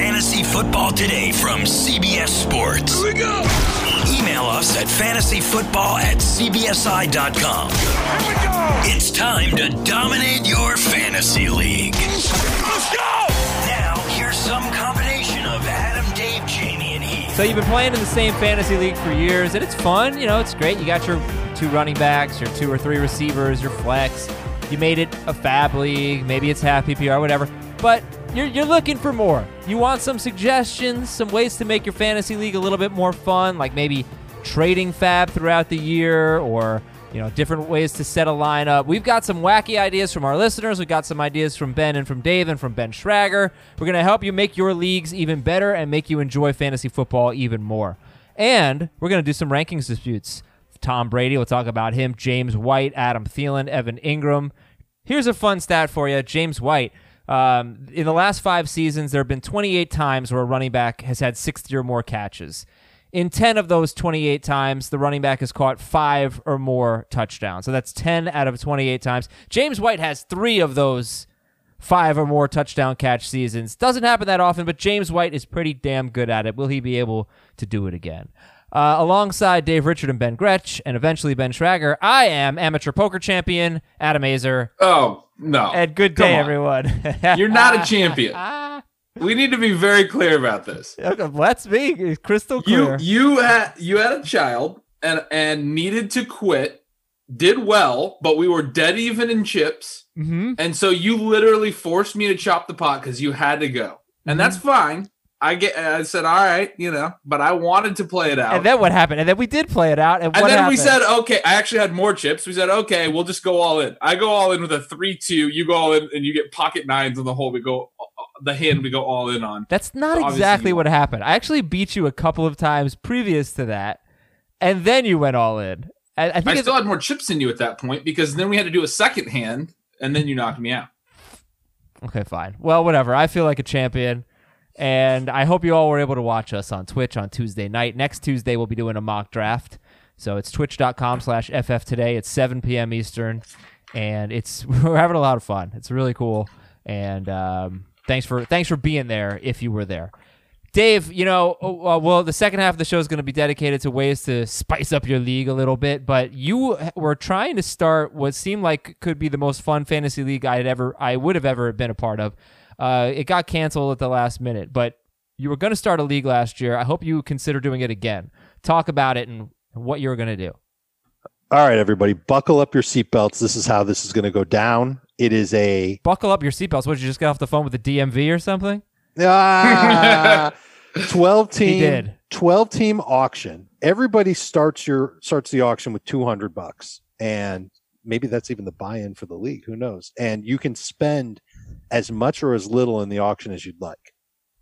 fantasy football today from CBS Sports. Here we go. Email us at fantasyfootball at cbsi.com. Here we go. It's time to dominate your fantasy league. Let's go. Now, here's some combination of Adam, Dave, Jamie, and Heath. So you've been playing in the same fantasy league for years, and it's fun. You know, it's great. You got your two running backs, your two or three receivers, your flex. You made it a FAAB league. Maybe it's half PPR, whatever. But you're, you're looking for more. You want some suggestions, some ways to make your fantasy league a little bit more fun, like maybe trading FAAB throughout the year or you know different ways to set a lineup. We've got some wacky ideas from our listeners. We've got some ideas from Ben and from Dave and from Ben Schragger. We're going to help you make your leagues even better and make you enjoy fantasy football even more. And we're going to do some rankings disputes. Tom Brady, we'll talk about him. James White, Adam Thielen, Evan Engram. Here's a fun stat for you. James White um, in the last five seasons, there have been 28 times where a running back has had 60 or more catches. In 10 of those 28 times, the running back has caught five or more touchdowns. So that's 10 out of 28 times. James White has three of those five or more touchdown catch seasons. Doesn't happen that often, but James White is pretty damn good at it. Will he be able to do it again? Uh, alongside Dave Richard and Ben Gretch, and eventually Ben Schragger, I am amateur poker champion Adam Aizer. Oh no! And good day, everyone. You're not a champion. we need to be very clear about this. Let's be crystal clear. You you had you had a child and and needed to quit. Did well, but we were dead even in chips, mm-hmm. and so you literally forced me to chop the pot because you had to go, and mm-hmm. that's fine. I get. I said, all right, you know, but I wanted to play it out. And then what happened? And then we did play it out. And, and then happened? we said, okay. I actually had more chips. We said, okay, we'll just go all in. I go all in with a three-two. You go all in, and you get pocket nines on the hole. We go the hand. We go all in on. That's not so exactly what happened. I actually beat you a couple of times previous to that, and then you went all in. I, I think I still had more chips than you at that point because then we had to do a second hand, and then you knocked me out. Okay, fine. Well, whatever. I feel like a champion. And I hope you all were able to watch us on Twitch on Tuesday night. Next Tuesday, we'll be doing a mock draft. So it's twitch.com slash FF today. It's 7 p.m. Eastern. And it's we're having a lot of fun. It's really cool. And um, thanks for thanks for being there if you were there. Dave, you know, uh, well, the second half of the show is going to be dedicated to ways to spice up your league a little bit, but you were trying to start what seemed like could be the most fun fantasy league I'd ever, I would have ever been a part of. Uh, it got canceled at the last minute, but you were going to start a league last year. I hope you consider doing it again. Talk about it and what you're going to do. All right, everybody, buckle up your seatbelts. This is how this is going to go down. It is a buckle up your seatbelts. What did you just get off the phone with the DMV or something? Ah, twelve team, twelve team auction. Everybody starts your starts the auction with two hundred bucks, and maybe that's even the buy-in for the league. Who knows? And you can spend as much or as little in the auction as you'd like.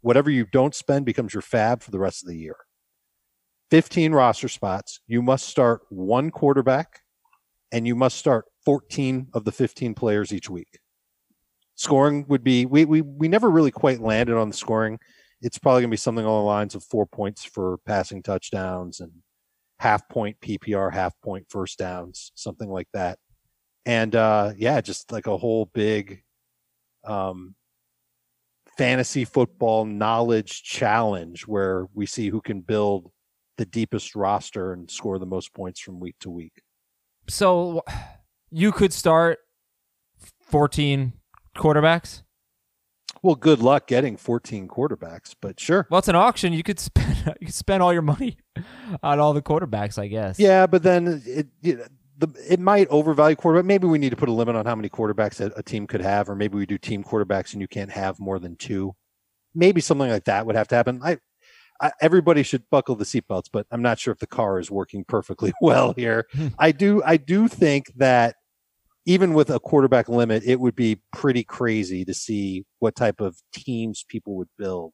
Whatever you don't spend becomes your FAAB for the rest of the year. 15 roster spots. You must start one quarterback and you must start 14 of the 15 players each week. Scoring would be, we, we, we never really quite landed on the scoring. It's probably going to be something along the lines of four points for passing touchdowns and half point PPR, half point first downs, something like that. And uh, yeah, just like a whole big um, fantasy football knowledge challenge where we see who can build the deepest roster and score the most points from week to week. So you could start 14 quarterbacks? Well, good luck getting 14 quarterbacks, but sure. Well, it's an auction. You could spend you could spend all your money on all the quarterbacks, I guess. Yeah, but then it, it the it might overvalue quarterback. Maybe we need to put a limit on how many quarterbacks a, a, team could have, or maybe we do team quarterbacks and you can't have more than two. Maybe something like that would have to happen. I, I everybody should buckle the seatbelts, but I'm not sure if the car is working perfectly well here. I do I do think that even with a quarterback limit, it would be pretty crazy to see what type of teams people would build.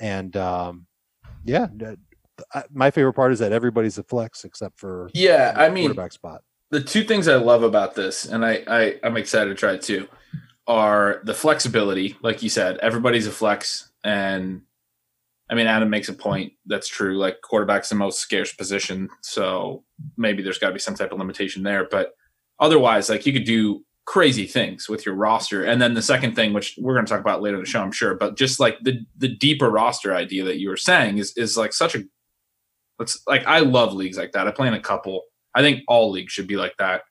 And um, yeah, my favorite part is that everybody's a flex except for yeah. I mean, quarterback spot. The two things I love about this, and I, I I'm excited to try it too, are the flexibility. Like you said, everybody's a flex, and I mean, Adam makes a point that's true. Like quarterback's the most scarce position, so maybe there's got to be some type of limitation there. But otherwise, like you could do crazy things with your roster. And then the second thing, which we're going to talk about later in the show, I'm sure, but just like the the deeper roster idea that you were saying is is like such a let's like I love leagues like that. I play in a couple. I think all leagues should be like that.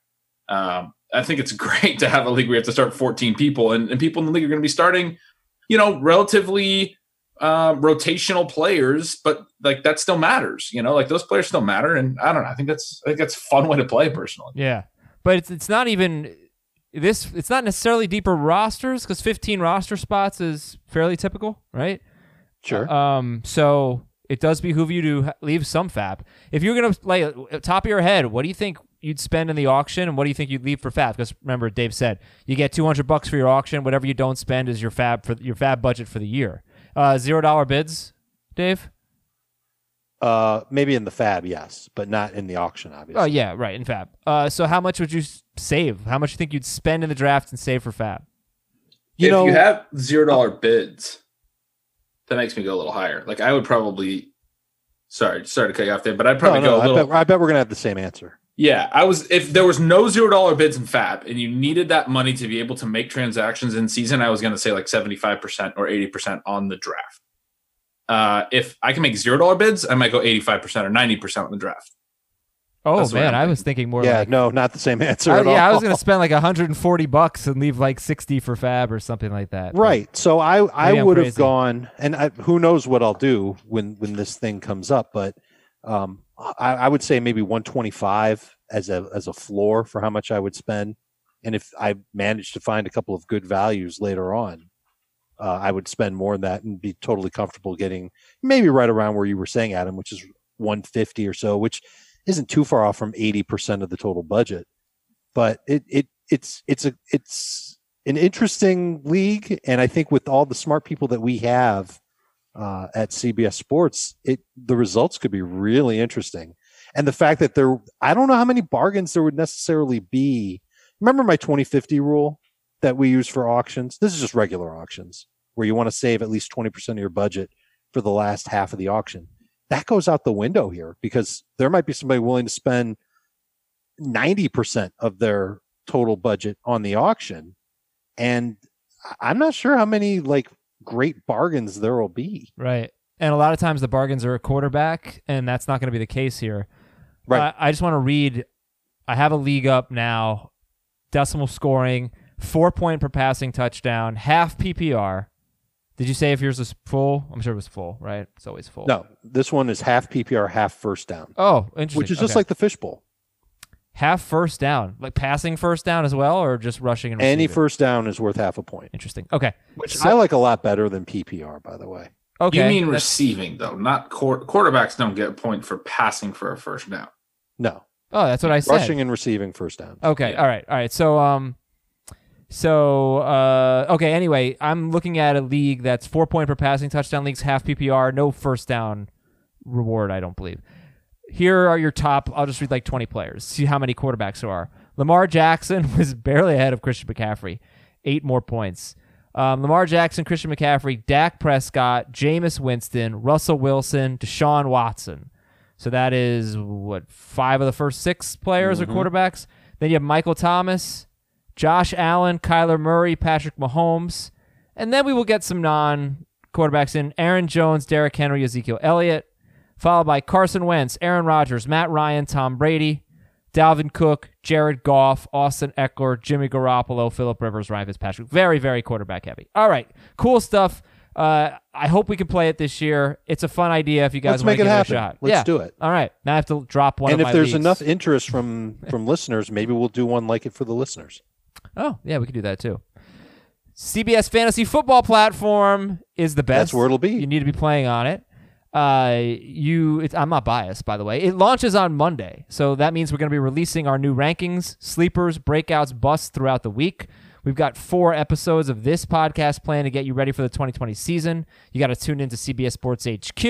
Um, I think it's great to have a league where you have to start 14 people, and, and people in the league are going to be starting, you know, relatively uh, rotational players, but like that still matters. You know, like those players still matter, and I don't know. I think that's I think that's a fun way to play personally. Yeah, but it's it's not even this. It's not necessarily deeper rosters because 15 roster spots is fairly typical, right? Sure. Um. So it does behoove you to leave some FAAB. If you're gonna lay top of your head, what do you think you'd spend in the auction, and what do you think you'd leave for FAAB? Because remember, Dave said you get 200 bucks for your auction. Whatever you don't spend is your FAAB for your FAAB budget for the year. Uh, zero dollar bids, Dave. Uh, maybe in the FAAB, yes, but not in the auction, obviously. Oh yeah, right in FAAB. Uh, so how much would you save? How much do you think you'd spend in the draft and save for FAAB? You if know, you have zero dollar bids, that makes me go a little higher. Like I would probably. Sorry, sorry to cut you off there, but I'd probably no, no, go a little. I bet, I bet we're gonna have the same answer. Yeah, I was. If there was no zero dollar bids in FAAB, and you needed that money to be able to make transactions in season, I was going to say like seventy five percent or eighty percent on the draft. Uh, if I can make zero dollar bids, I might go eighty five percent or ninety percent on the draft. Oh That's man, I was thinking more. Yeah, like, no, not the same answer. I, yeah, all. I was going to spend like 140 bucks and leave like 60 for FAAB or something like that. Right. But so I I would have gone, and I, who knows what I'll do when when this thing comes up, but um, I, I would say maybe 125 as a as a floor for how much I would spend, and if I managed to find a couple of good values later on, uh, I would spend more than that and be totally comfortable getting maybe right around where you were saying, Adam, which is 150 or so, which isn't too far off from 80% of the total budget. But it it it's it's a it's an interesting league, and I think with all the smart people that we have uh, at CBS Sports, it the results could be really interesting. And the fact that there, I don't know how many bargains there would necessarily be. Remember my 2050 rule that we use for auctions? This is just regular auctions where you want to save at least 20% of your budget for the last half of the auction. That goes out the window here because there might be somebody willing to spend 90% of their total budget on the auction. And I'm not sure how many like great bargains there will be. Right. And a lot of times the bargains are a quarterback, and that's not going to be the case here. Right. I just want to read. I have a league up now. Decimal scoring, four point per passing touchdown, half PPR. Did you say if yours was full? I'm sure it was full, right? It's always full. No, this one is half PPR, half first down. Oh, interesting. Which is just okay. like the fishbowl. Half first down, like passing first down as well, or just rushing and receiving? Any first down is worth half a point. Interesting. Okay. Which so, I like a lot better than PPR, by the way. Okay. You mean receiving though, not quarterbacks don't get a point for passing for a first down. No. Oh, that's what I said. Rushing and receiving first down. Okay. Yeah. All right. All right. So um so uh okay, anyway, I'm looking at a league that's 4 point per passing touchdown leagues, half PPR, no first down reward, I don't believe. Here are your top, I'll just read like 20 players. See how many quarterbacks there are. Lamar Jackson was barely ahead of Christian McCaffrey. 8 more points. Um, Lamar Jackson, Christian McCaffrey, Dak Prescott, Jameis Winston, Russell Wilson, Deshaun Watson. So that is what five of the first six players mm-hmm. are quarterbacks. Then you have Michael Thomas, Josh Allen, Kyler Murray, Patrick Mahomes, and then we will get some non quarterbacks in Aaron Jones, Derrick Henry, Ezekiel Elliott, followed by Carson Wentz, Aaron Rodgers, Matt Ryan, Tom Brady, Dalvin Cook, Jared Goff, Austin Ekeler, Jimmy Garoppolo, Philip Rivers, Ryan Fitzpatrick. Very, very quarterback heavy. All right, cool stuff. Uh, I hope we can play it this year. It's a fun idea if you guys want to give it, shot. Let's yeah. do it. All right. Now I have to drop one. And if there's leagues. enough interest from from listeners, maybe we'll do one like it for the listeners. Oh yeah, we can do that too. CBS Fantasy Football platform is the best. That's where it'll be. You need to be playing on it. Uh, you, I'm not biased, by the way. It launches on Monday, so that means we're going to be releasing our new rankings, sleepers, breakouts, busts throughout the week. We've got four episodes of this podcast planned to get you ready for the 2020 season. You got to tune into CBS Sports HQ.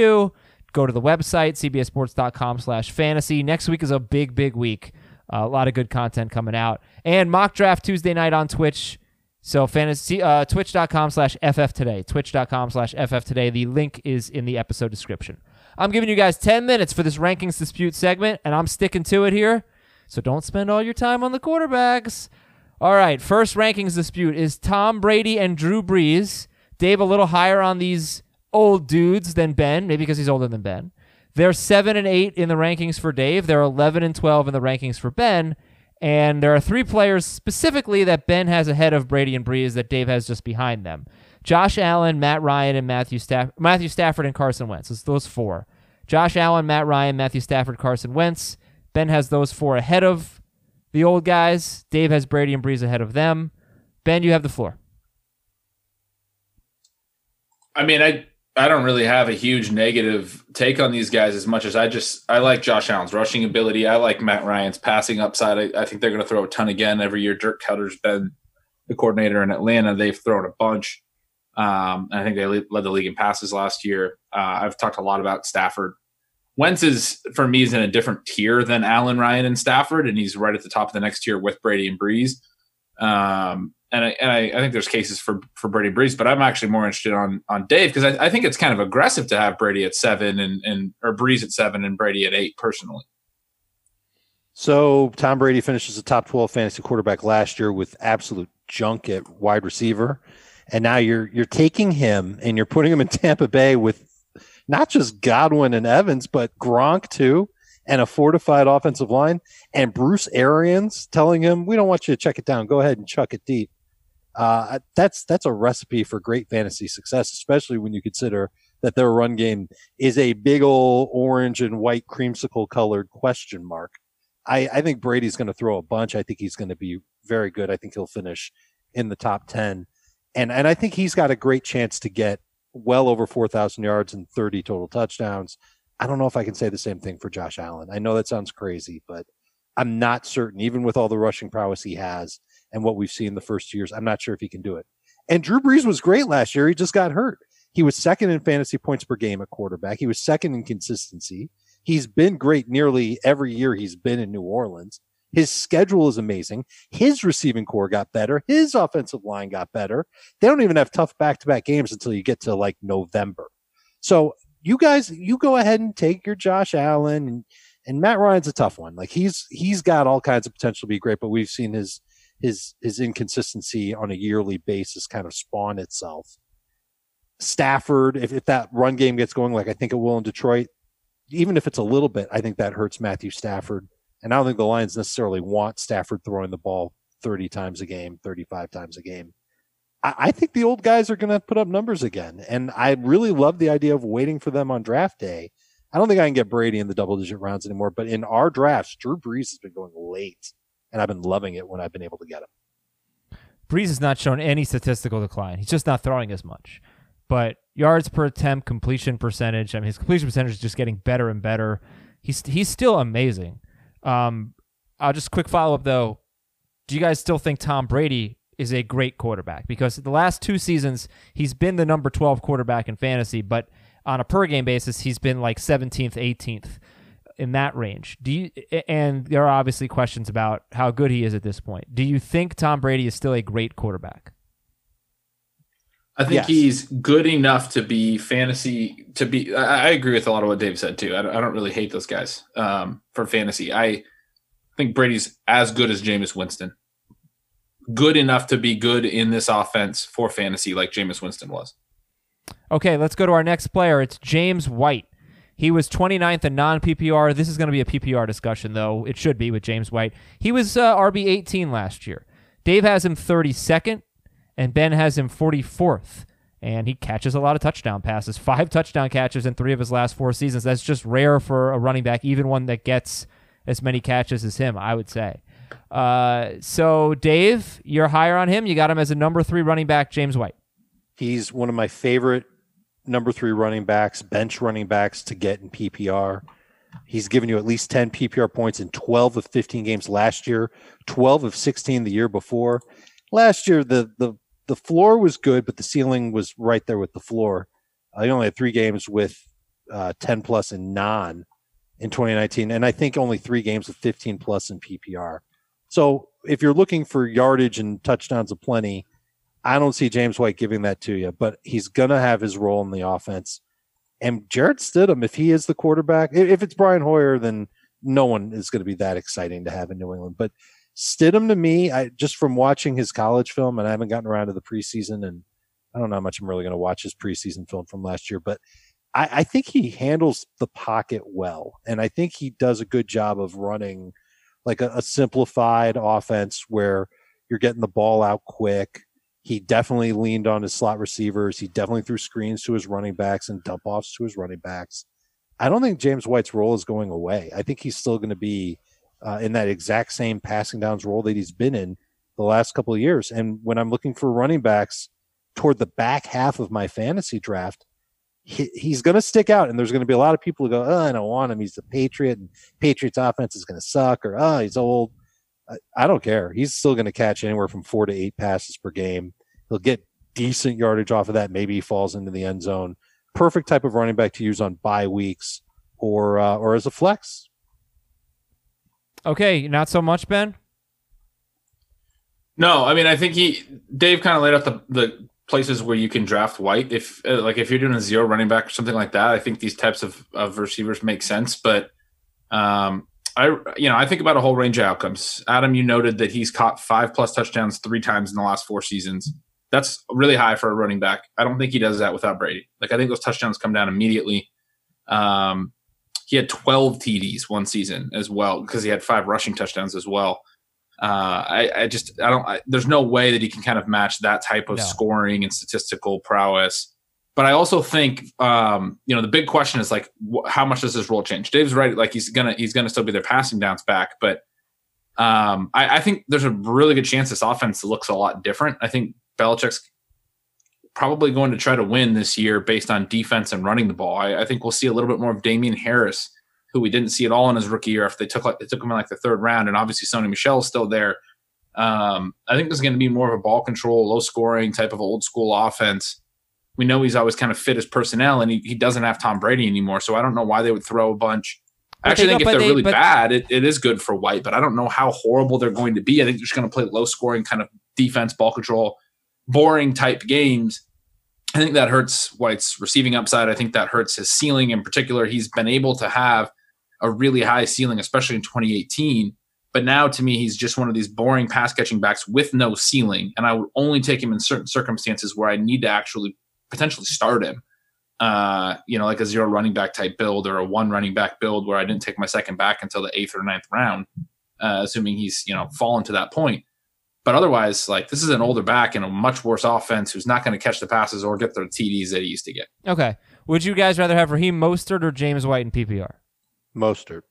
Go to the website, cbsports.com slash fantasy. Next week is a big, big week. A lot of good content coming out. And mock draft Tuesday night on Twitch. So fantasy uh, twitch.com slash FF today. Twitch.com slash FF today. The link is in the episode description. I'm giving you guys 10 minutes for this rankings dispute segment, and I'm sticking to it here. So don't spend all your time on the quarterbacks. All right, first rankings dispute is Tom Brady and Drew Brees. Dave a little higher on these old dudes than Ben, maybe because he's older than Ben. They're seven and eight in the rankings for Dave. They're eleven and twelve in the rankings for Ben. And there are three players specifically that Ben has ahead of Brady and Brees that Dave has just behind them. Josh Allen, Matt Ryan, and Matthew Staff- Matthew Stafford and Carson Wentz. It's those four. Josh Allen, Matt Ryan, Matthew Stafford, Carson Wentz. Ben has those four ahead of the old guys. Dave has Brady and Brees ahead of them. Ben, you have the floor. I mean, I I don't really have a huge negative take on these guys as much as I just I like Josh Allen's rushing ability. I like Matt Ryan's passing upside. I, I think they're going to throw a ton again every year. Dirk Koetter's been the coordinator in Atlanta. They've thrown a bunch. Um, I think they led the league in passes last year. Uh, I've talked a lot about Stafford. Wentz is for me is in a different tier than Allen, Ryan, and Stafford, and he's right at the top of the next tier with Brady and Brees. Um, and I, and I, I, think there's cases for for Brady Brees, but I'm actually more interested on on Dave because I, I, think it's kind of aggressive to have Brady at seven and and or Brees at seven and Brady at eight personally. So Tom Brady finishes the top 12 fantasy quarterback last year with absolute junk at wide receiver, and now you're you're taking him and you're putting him in Tampa Bay with not just Godwin and Evans, but Gronk too, and a fortified offensive line, and Bruce Arians telling him, "We don't want you to check it down. Go ahead and chuck it deep." Uh, that's that's a recipe for great fantasy success, especially when you consider that their run game is a big old orange and white creamsicle colored question mark. I, I think Brady's going to throw a bunch. I think he's going to be very good. I think he'll finish in the top ten, and and I think he's got a great chance to get well over four thousand yards and thirty total touchdowns. I don't know if I can say the same thing for Josh Allen. I know that sounds crazy, but I'm not certain, even with all the rushing prowess he has and what we've seen the first years. I'm not sure if he can do it. And Drew Brees was great last year. He just got hurt. He was second in fantasy points per game at quarterback. He was second in consistency. He's been great nearly every year he's been in New Orleans. His schedule is amazing. His receiving corps got better. His offensive line got better. They don't even have tough back to back games until you get to like November. So you guys, you go ahead and take your Josh Allen and, and Matt Ryan's a tough one. Like he's, he's got all kinds of potential to be great, but we've seen his, his his inconsistency on a yearly basis kind of spawn itself. Stafford, if, if that run game gets going like I think it will in Detroit, even if it's a little bit, I think that hurts Matthew Stafford. And I don't think the Lions necessarily want Stafford throwing the ball 30 times a game, 35 times a game. I, I think the old guys are going to put up numbers again. And I really love the idea of waiting for them on draft day. I don't think I can get Brady in the double digit rounds anymore, but in our drafts, Drew Brees has been going late and I've been loving it when I've been able to get him. Brees has not shown any statistical decline. He's just not throwing as much. But yards per attempt, completion percentage, I mean, his completion percentage is just getting better and better. He's he's still amazing. Um, I'll just quick follow up though. Do you guys still think Tom Brady is a great quarterback? Because the last two seasons he's been the number 12 quarterback in fantasy, but on a per game basis he's been like 17th, 18th in that range. Do you and there are obviously questions about how good he is at this point. Do you think Tom Brady is still a great quarterback? I think yes. he's good enough to be fantasy to be. I, I, agree with a lot of what Dave said too. I don't, I don't really hate those guys um, for fantasy. I think Brady's as good as Jameis Winston. Good enough to be good in this offense for fantasy, like Jameis Winston was. Okay, let's go to our next player. It's James White. He was 29th in non PPR. This is going to be a PPR discussion, though. It should be with James White. He was uh, RB 18 last year. Dave has him 32nd, and Ben has him 44th. And he catches a lot of touchdown passes. Five touchdown catches in three of his last four seasons. That's just rare for a running back, even one that gets as many catches as him, I would say. Uh, so, Dave, you're higher on him. You got him as a number three running back, James White. He's one of my favorite number three running backs, bench running backs to get in PPR. He's given you at least 10 PPR points in 12 of 15 games last year, 12 of 16 the year before. Last year, the the the floor was good, but the ceiling was right there with the floor. Uh, he only had three games with uh, 10 and in non in 2019, and I think only three games with 15 plus in PPR. So if you're looking for yardage and touchdowns aplenty, I don't see James White giving that to you, but he's going to have his role in the offense. And Jarrett Stidham, if he is the quarterback, if it's Brian Hoyer, then no one is going to be that exciting to have in New England. But Stidham to me, I just from watching his college film, and I haven't gotten around to the preseason, and I don't know how much I'm really going to watch his preseason film from last year, but I, I think he handles the pocket well, and I think he does a good job of running like a, a simplified offense where you're getting the ball out quick. He definitely leaned on his slot receivers. He definitely threw screens to his running backs and dump offs to his running backs. I don't think James White's role is going away. I think he's still going to be uh, in that exact same passing downs role that he's been in the last couple of years. And when I'm looking for running backs toward the back half of my fantasy draft, he, he's going to stick out. And there's going to be a lot of people who go, "Oh, I don't want him. He's a Patriot, and Patriots offense is going to suck," or "Oh, he's old." I, I don't care. He's still going to catch anywhere from four to eight passes per game. He'll get decent yardage off of that. Maybe he falls into the end zone perfect type of running back to use on bye weeks or uh, or as a flex. Okay, not so much, Ben. No, I mean I think he Dave kind of laid out the the places where you can draft White. If uh, like if you're doing a zero running back or something like that, I think these types of, of receivers make sense. But um, I you know I think about a whole range of outcomes. Adam, you noted that he's caught five plus touchdowns three times in the last four seasons. That's really high for a running back. I don't think he does that without Brady. Like I think those touchdowns come down immediately. Um, he had 12 TDs one season as well because he had five rushing touchdowns as well. Uh, I, I, just I don't. I, there's no way that he can kind of match that type of no. scoring and statistical prowess. But I also think um, you know the big question is like wh- how much does his role change? Dave's right. Like he's gonna he's gonna still be their passing downs back, but um, I, I think there's a really good chance this offense looks a lot different. I think Belichick's probably going to try to win this year based on defense and running the ball. I, I, think we'll see a little bit more of Damien Harris, who we didn't see at all in his rookie year. If they took like they took him in like the third round, and obviously Sony Michel is still there. Um, I think there's going to be more of a ball control, low scoring type of old school offense. We know he's always kind of fit his personnel, and he, he doesn't have Tom Brady anymore. So I don't know why they would throw a bunch. I actually think if they're they, really bad, it, it is good for White, but I don't know how horrible they're going to be. I think they're just going to play low scoring kind of defense, ball control boring type games, I think that hurts White's receiving upside. I think that hurts his ceiling in particular. He's been able to have a really high ceiling, especially in 2018. But now to me, he's just one of these boring pass catching backs with no ceiling. And I would only take him in certain circumstances where I need to actually potentially start him. Uh, you know, like a zero running back type build or a one running back build where I didn't take my second back until the eighth or ninth round, uh, assuming he's, you know, fallen to that point. But otherwise, like this is an older back in a much worse offense who's not going to catch the passes or get the TDs that he used to get. Okay. Would you guys rather have Raheem Mostert or James White in PPR? Mostert.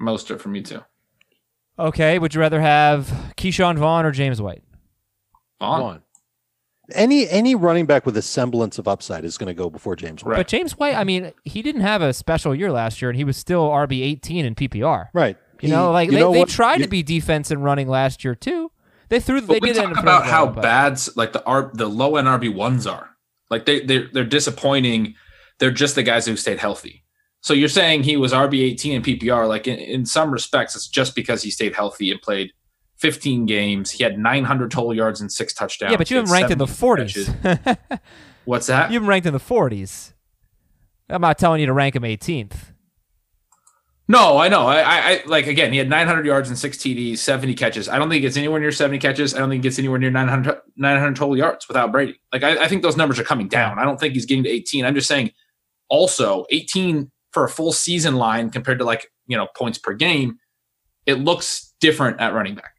Mostert for me too. Okay. Would you rather have Ke'Shawn Vaughn or James White? Vaughn. Vaughn. Any any running back with a semblance of upside is going to go before James White. Right. But James White, I mean, he didn't have a special year last year, and he was still RB eighteen in PPR. Right. You he, know, like you they, know they tried you, to be defense and running last year too. They threw. But they we did talk about how but. bad like the R, the low end RB ones are. Like they they they're disappointing. They're just the guys who stayed healthy. So you're saying he was RB eighteen in PPR. Like in, in some respects, it's just because he stayed healthy and played 15 games. He had 900 total yards and six touchdowns. Yeah, but you haven't ranked in the 40s. What's that? You haven't ranked in the 40s. I'm not telling you to rank him 18th. No, I know. I, I, like again. He had 900 yards and six TDs, 70 catches. I don't think it's anywhere near 70 catches. I don't think it's anywhere near 900, 900 total yards without Brady. Like I, I think those numbers are coming down. I don't think he's getting to 18. I'm just saying. Also, 18 for a full season line compared to like you know points per game, it looks different at running back.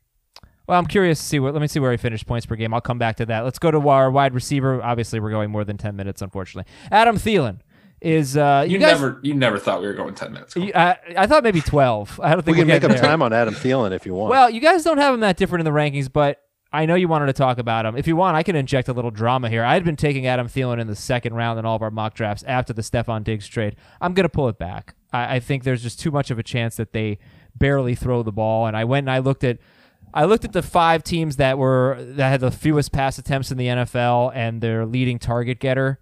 Well, I'm curious to see what. Let me see where he finished points per game. I'll come back to that. Let's go to our wide receiver. Obviously, we're going more than 10 minutes, unfortunately. Adam Thielen is uh, you, you guys, never you never thought we were going ten minutes. You, I, I thought maybe twelve. I don't think we can make up time on Adam Thielen if you want. Well, you guys don't have him that different in the rankings, but I know you wanted to talk about him. If you want, I can inject a little drama here. I had been taking Adam Thielen in the second round in all of our mock drafts after the Stefon Diggs trade. I'm gonna pull it back. I, I think there's just too much of a chance that they barely throw the ball. And I went and I looked at I looked at the five teams that were that had the fewest pass attempts in the NFL and their leading target getter.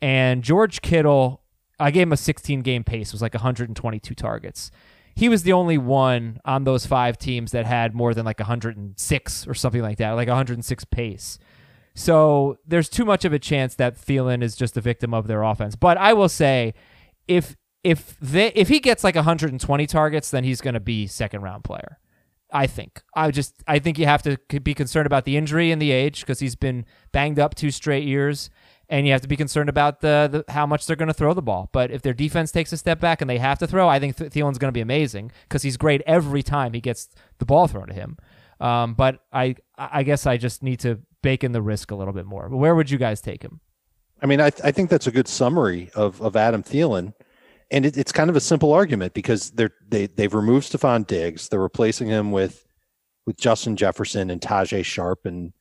And George Kittle I gave him a 16 game pace. Was like 122 targets. He was the only one on those five teams that had more than like 106 or something like that, like 106 pace. So there's too much of a chance that Thielen is just a victim of their offense. But I will say, if if they if he gets like 120 targets, then he's going to be second round player. I think. I just I think you have to be concerned about the injury and the age because he's been banged up two straight years, and you have to be concerned about the, the how much they're going to throw the ball. But if their defense takes a step back and they have to throw, I think Thielen's going to be amazing because he's great every time he gets the ball thrown to him. Um, but I I guess I just need to bake in the risk a little bit more. But where would you guys take him? I mean, I, th- I think that's a good summary of, of Adam Thielen. And it, it's kind of a simple argument because they're, they, they've removed Stefon Diggs. They're replacing him with, with Justin Jefferson and Tajae Sharpe And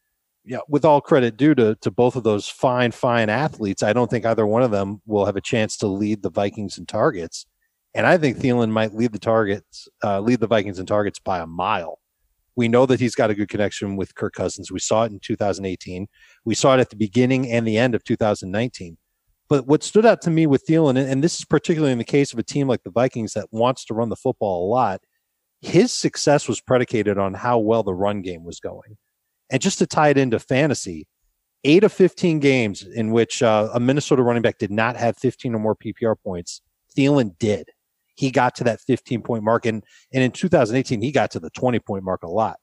yeah, with all credit due to, to both of those fine, fine athletes, I don't think either one of them will have a chance to lead the Vikings in targets. And I think Thielen might lead the targets, uh, lead the Vikings in targets by a mile. We know that he's got a good connection with Kirk Cousins. We saw it in 2018. We saw it at the beginning and the end of 2019. But what stood out to me with Thielen, and this is particularly in the case of a team like the Vikings that wants to run the football a lot, his success was predicated on how well the run game was going. And just to tie it into fantasy, eight of 15 games in which uh, a Minnesota running back did not have 15 or more PPR points, Thielen did he got to that 15 point mark. And, and in 2018, he got to the 20 point mark a lot.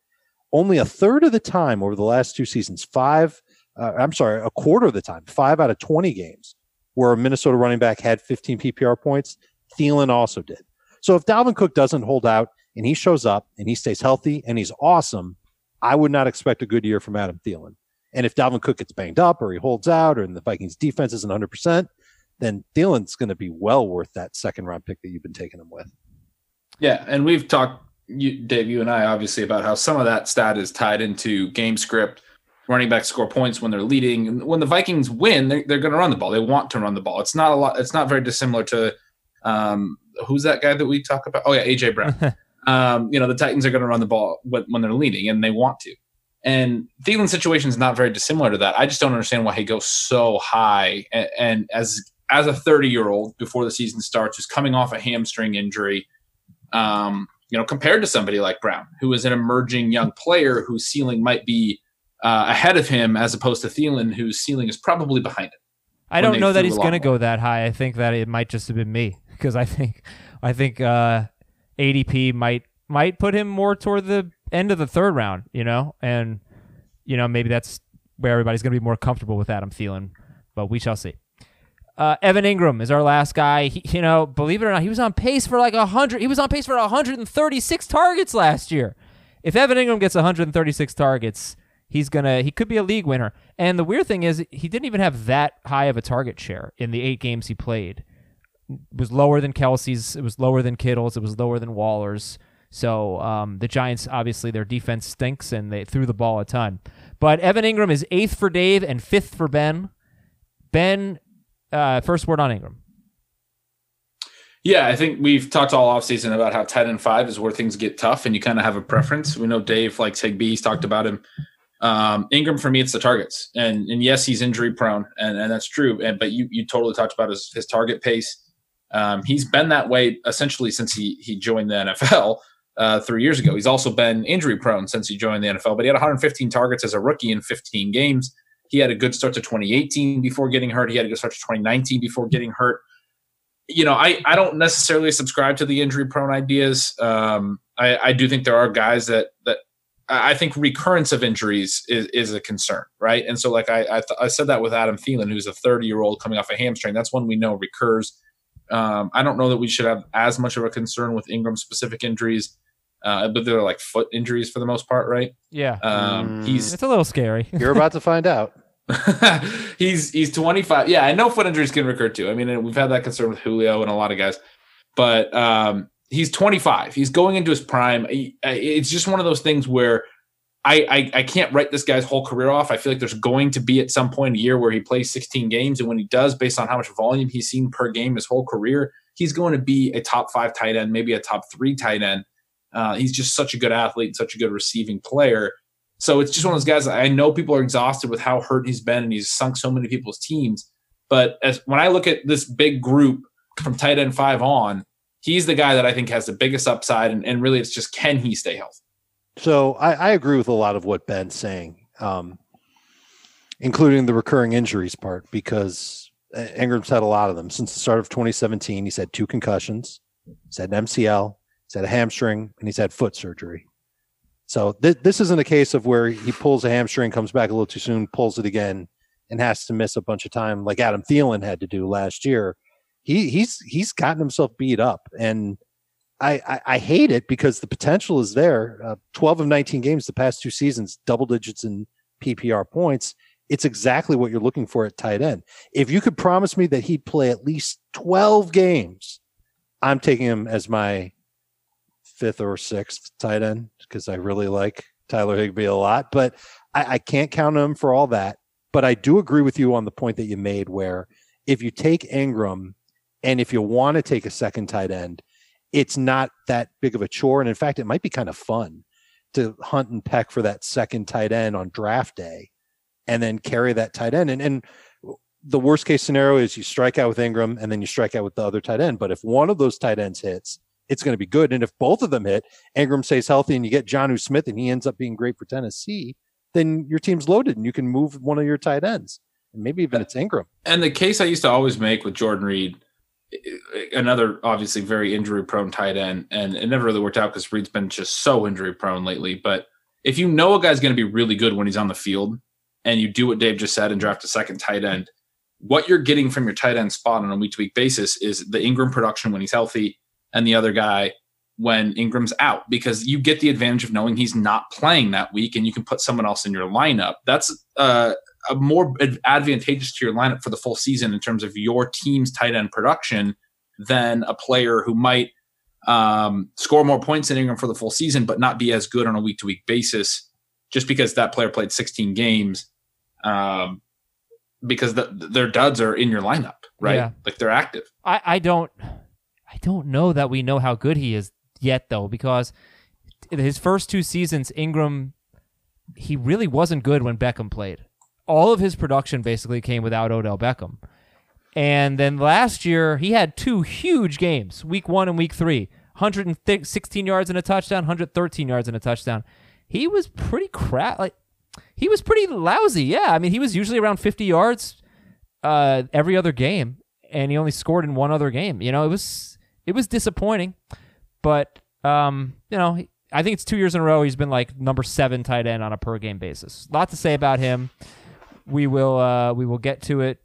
Only a third of the time over the last two seasons, five, uh, I'm sorry, a quarter of the time, five out of 20 games where a Minnesota running back had 15 PPR points, Thielen also did. So if Dalvin Cook doesn't hold out and he shows up and he stays healthy and he's awesome, I would not expect a good year from Adam Thielen. And if Dalvin Cook gets banged up or he holds out or the Vikings defense isn't 100%, then Thielen's going to be well worth that second round pick that you've been taking him with. Yeah, and we've talked, you, Dave, you and I, obviously, about how some of that stat is tied into game script. Running backs score points when they're leading. And when the Vikings win, they're, they're going to run the ball. They want to run the ball. It's not a lot. It's not very dissimilar to um, who's that guy that we talk about? Oh yeah, AJ Brown. um, you know, the Titans are going to run the ball when, when they're leading, and they want to. And Thielen's situation is not very dissimilar to that. I just don't understand why he goes so high. And, and as as a 30 year old before the season starts who's coming off a hamstring injury, um, you know, compared to somebody like Brown, who is an emerging young player whose ceiling might be uh, ahead of him, as opposed to Thielen, whose ceiling is probably behind him. I don't know that he's going to go that high. I think that it might just have been me because I think I think uh, ADP might might put him more toward the end of the third round, you know, and you know maybe that's where everybody's going to be more comfortable with Adam Thielen, but we shall see. Uh, Evan Engram is our last guy. He, you know, believe it or not, he was on pace for like 100. He was on pace for 136 targets last year. If Evan Engram gets 136 targets, he's gonna he could be a league winner. And the weird thing is, he didn't even have that high of a target share in the eight games he played. It was lower than Kelce's, It was lower than Kittle's. It was lower than Waller's. So um, the Giants, obviously, their defense stinks and they threw the ball a ton. But Evan Engram is eighth for Dave and fifth for Ben. Ben uh, first word on Engram. Yeah, I think we've talked all offseason about how tight and five is where things get tough and you kind of have a preference. We know Dave likes Higbee. He's talked about him. Um, Engram for me, it's the targets. And and yes, he's injury prone, and, and that's true. And but you you totally talked about his, his target pace. Um, he's been that way essentially since he he joined the NFL uh, three years ago. He's also been injury prone since he joined the NFL, but he had 115 targets as a rookie in 15 games. He had a good start to 2018 before getting hurt. He had a good start to 2019 before getting hurt. You know, I, I don't necessarily subscribe to the injury prone ideas. Um, I, I do think there are guys that that I think recurrence of injuries is, is a concern, right? And so, like I I, th- I said that with Adam Thielen, who's a 30 year old coming off a hamstring. That's one we know recurs. Um, I don't know that we should have as much of a concern with Engram specific injuries, uh, but they're like foot injuries for the most part, right? Yeah, um, he's it's a little scary. You're about to find out. he's he's 25. Yeah, I know foot injuries can recur too. I mean, we've had that concern with Julio and a lot of guys, but um, he's 25. He's going into his prime. It's just one of those things where I, I, I can't write this guy's whole career off. I feel like there's going to be at some point a year where he plays 16 games, and when he does, based on how much volume he's seen per game his whole career, he's going to be a top five tight end, maybe a top three tight end. Uh, he's just such a good athlete, and such a good receiving player. So it's just one of those guys. I know people are exhausted with how hurt he's been, and he's sunk so many people's teams. But as when I look at this big group from tight end five on, he's the guy that I think has the biggest upside, and, and really, it's just can he stay healthy? So I, I agree with a lot of what Ben's saying, um, including the recurring injuries part, because Engram's had a lot of them since the start of 2017. He's had two concussions, he's had an MCL, he's had a hamstring, and he's had foot surgery. So th- this isn't a case of where he pulls a hamstring, comes back a little too soon, pulls it again, and has to miss a bunch of time like Adam Thielen had to do last year. He he's he's gotten himself beat up, and I I, I hate it because the potential is there. Uh, Twelve of nineteen games the past two seasons, double digits in PPR points. It's exactly what you're looking for at tight end. If you could promise me that he'd play at least twelve games, I'm taking him as my fifth or sixth tight end because I really like Tyler Higbee a lot, but I, I can't count him for all that. But I do agree with you on the point that you made where if you take Engram and if you want to take a second tight end, it's not that big of a chore. And in fact, it might be kind of fun to hunt and peck for that second tight end on draft day and then carry that tight end. And, and the worst case scenario is you strike out with Engram and then you strike out with the other tight end. But if one of those tight ends hits, it's going to be good. And if both of them hit, Engram stays healthy and you get Jonnu Smith and he ends up being great for Tennessee, then your team's loaded and you can move one of your tight ends. And maybe even it's Engram. And the case I used to always make with Jordan Reed, another obviously very injury prone tight end, and it never really worked out because Reed's been just so injury prone lately. But if you know a guy's going to be really good when he's on the field, and you do what Dave just said and draft a second tight end, what you're getting from your tight end spot on a week to week basis is the Engram production when he's healthy and the other guy when Engram's out because you get the advantage of knowing he's not playing that week and you can put someone else in your lineup. That's uh, more advantageous to your lineup for the full season in terms of your team's tight end production than a player who might um, score more points than Engram for the full season, but not be as good on a week to week basis just because that player played 16 games. Um, because the, their duds are in your lineup, right? Yeah. Like they're active. I, I don't I don't know that we know how good he is yet though, because his first two seasons, Engram he really wasn't good when Beckham played. All of his production basically came without Odell Beckham. And then last year, he had two huge games, week one and week three 116 yards and a touchdown, 113 yards and a touchdown. He was pretty crap. Like, he was pretty lousy. Yeah, I mean, he was usually around 50 yards uh, every other game, and he only scored in one other game. You know, it was it was disappointing, but um, you know, I think it's two years in a row he's been like number seven tight end on a per game basis. A lot to say about him. We will uh, we will get to it.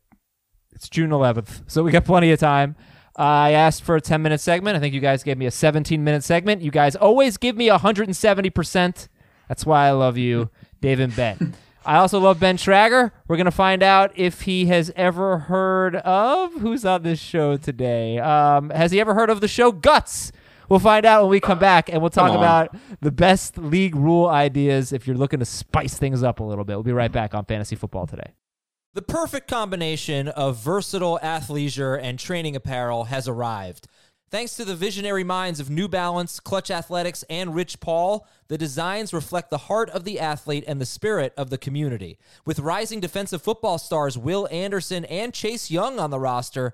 It's June 11th, so we got plenty of time. Uh, I asked for a 10 minute segment. I think you guys gave me a 17 minute segment. You guys always give me 170%. That's why I love you. Dave and Ben. I also love Ben Schragger. We're going to find out if he has ever heard of who's on this show today. Um, has he ever heard of the show Guts? We'll find out when we come back, and we'll talk about the best league rule ideas if you're looking to spice things up a little bit. We'll be right back on Fantasy Football today. The perfect combination of versatile athleisure and training apparel has arrived. Thanks to the visionary minds of New Balance, Clutch Athletics, and Rich Paul, the designs reflect the heart of the athlete and the spirit of the community. With rising defensive football stars Will Anderson and Chase Young on the roster,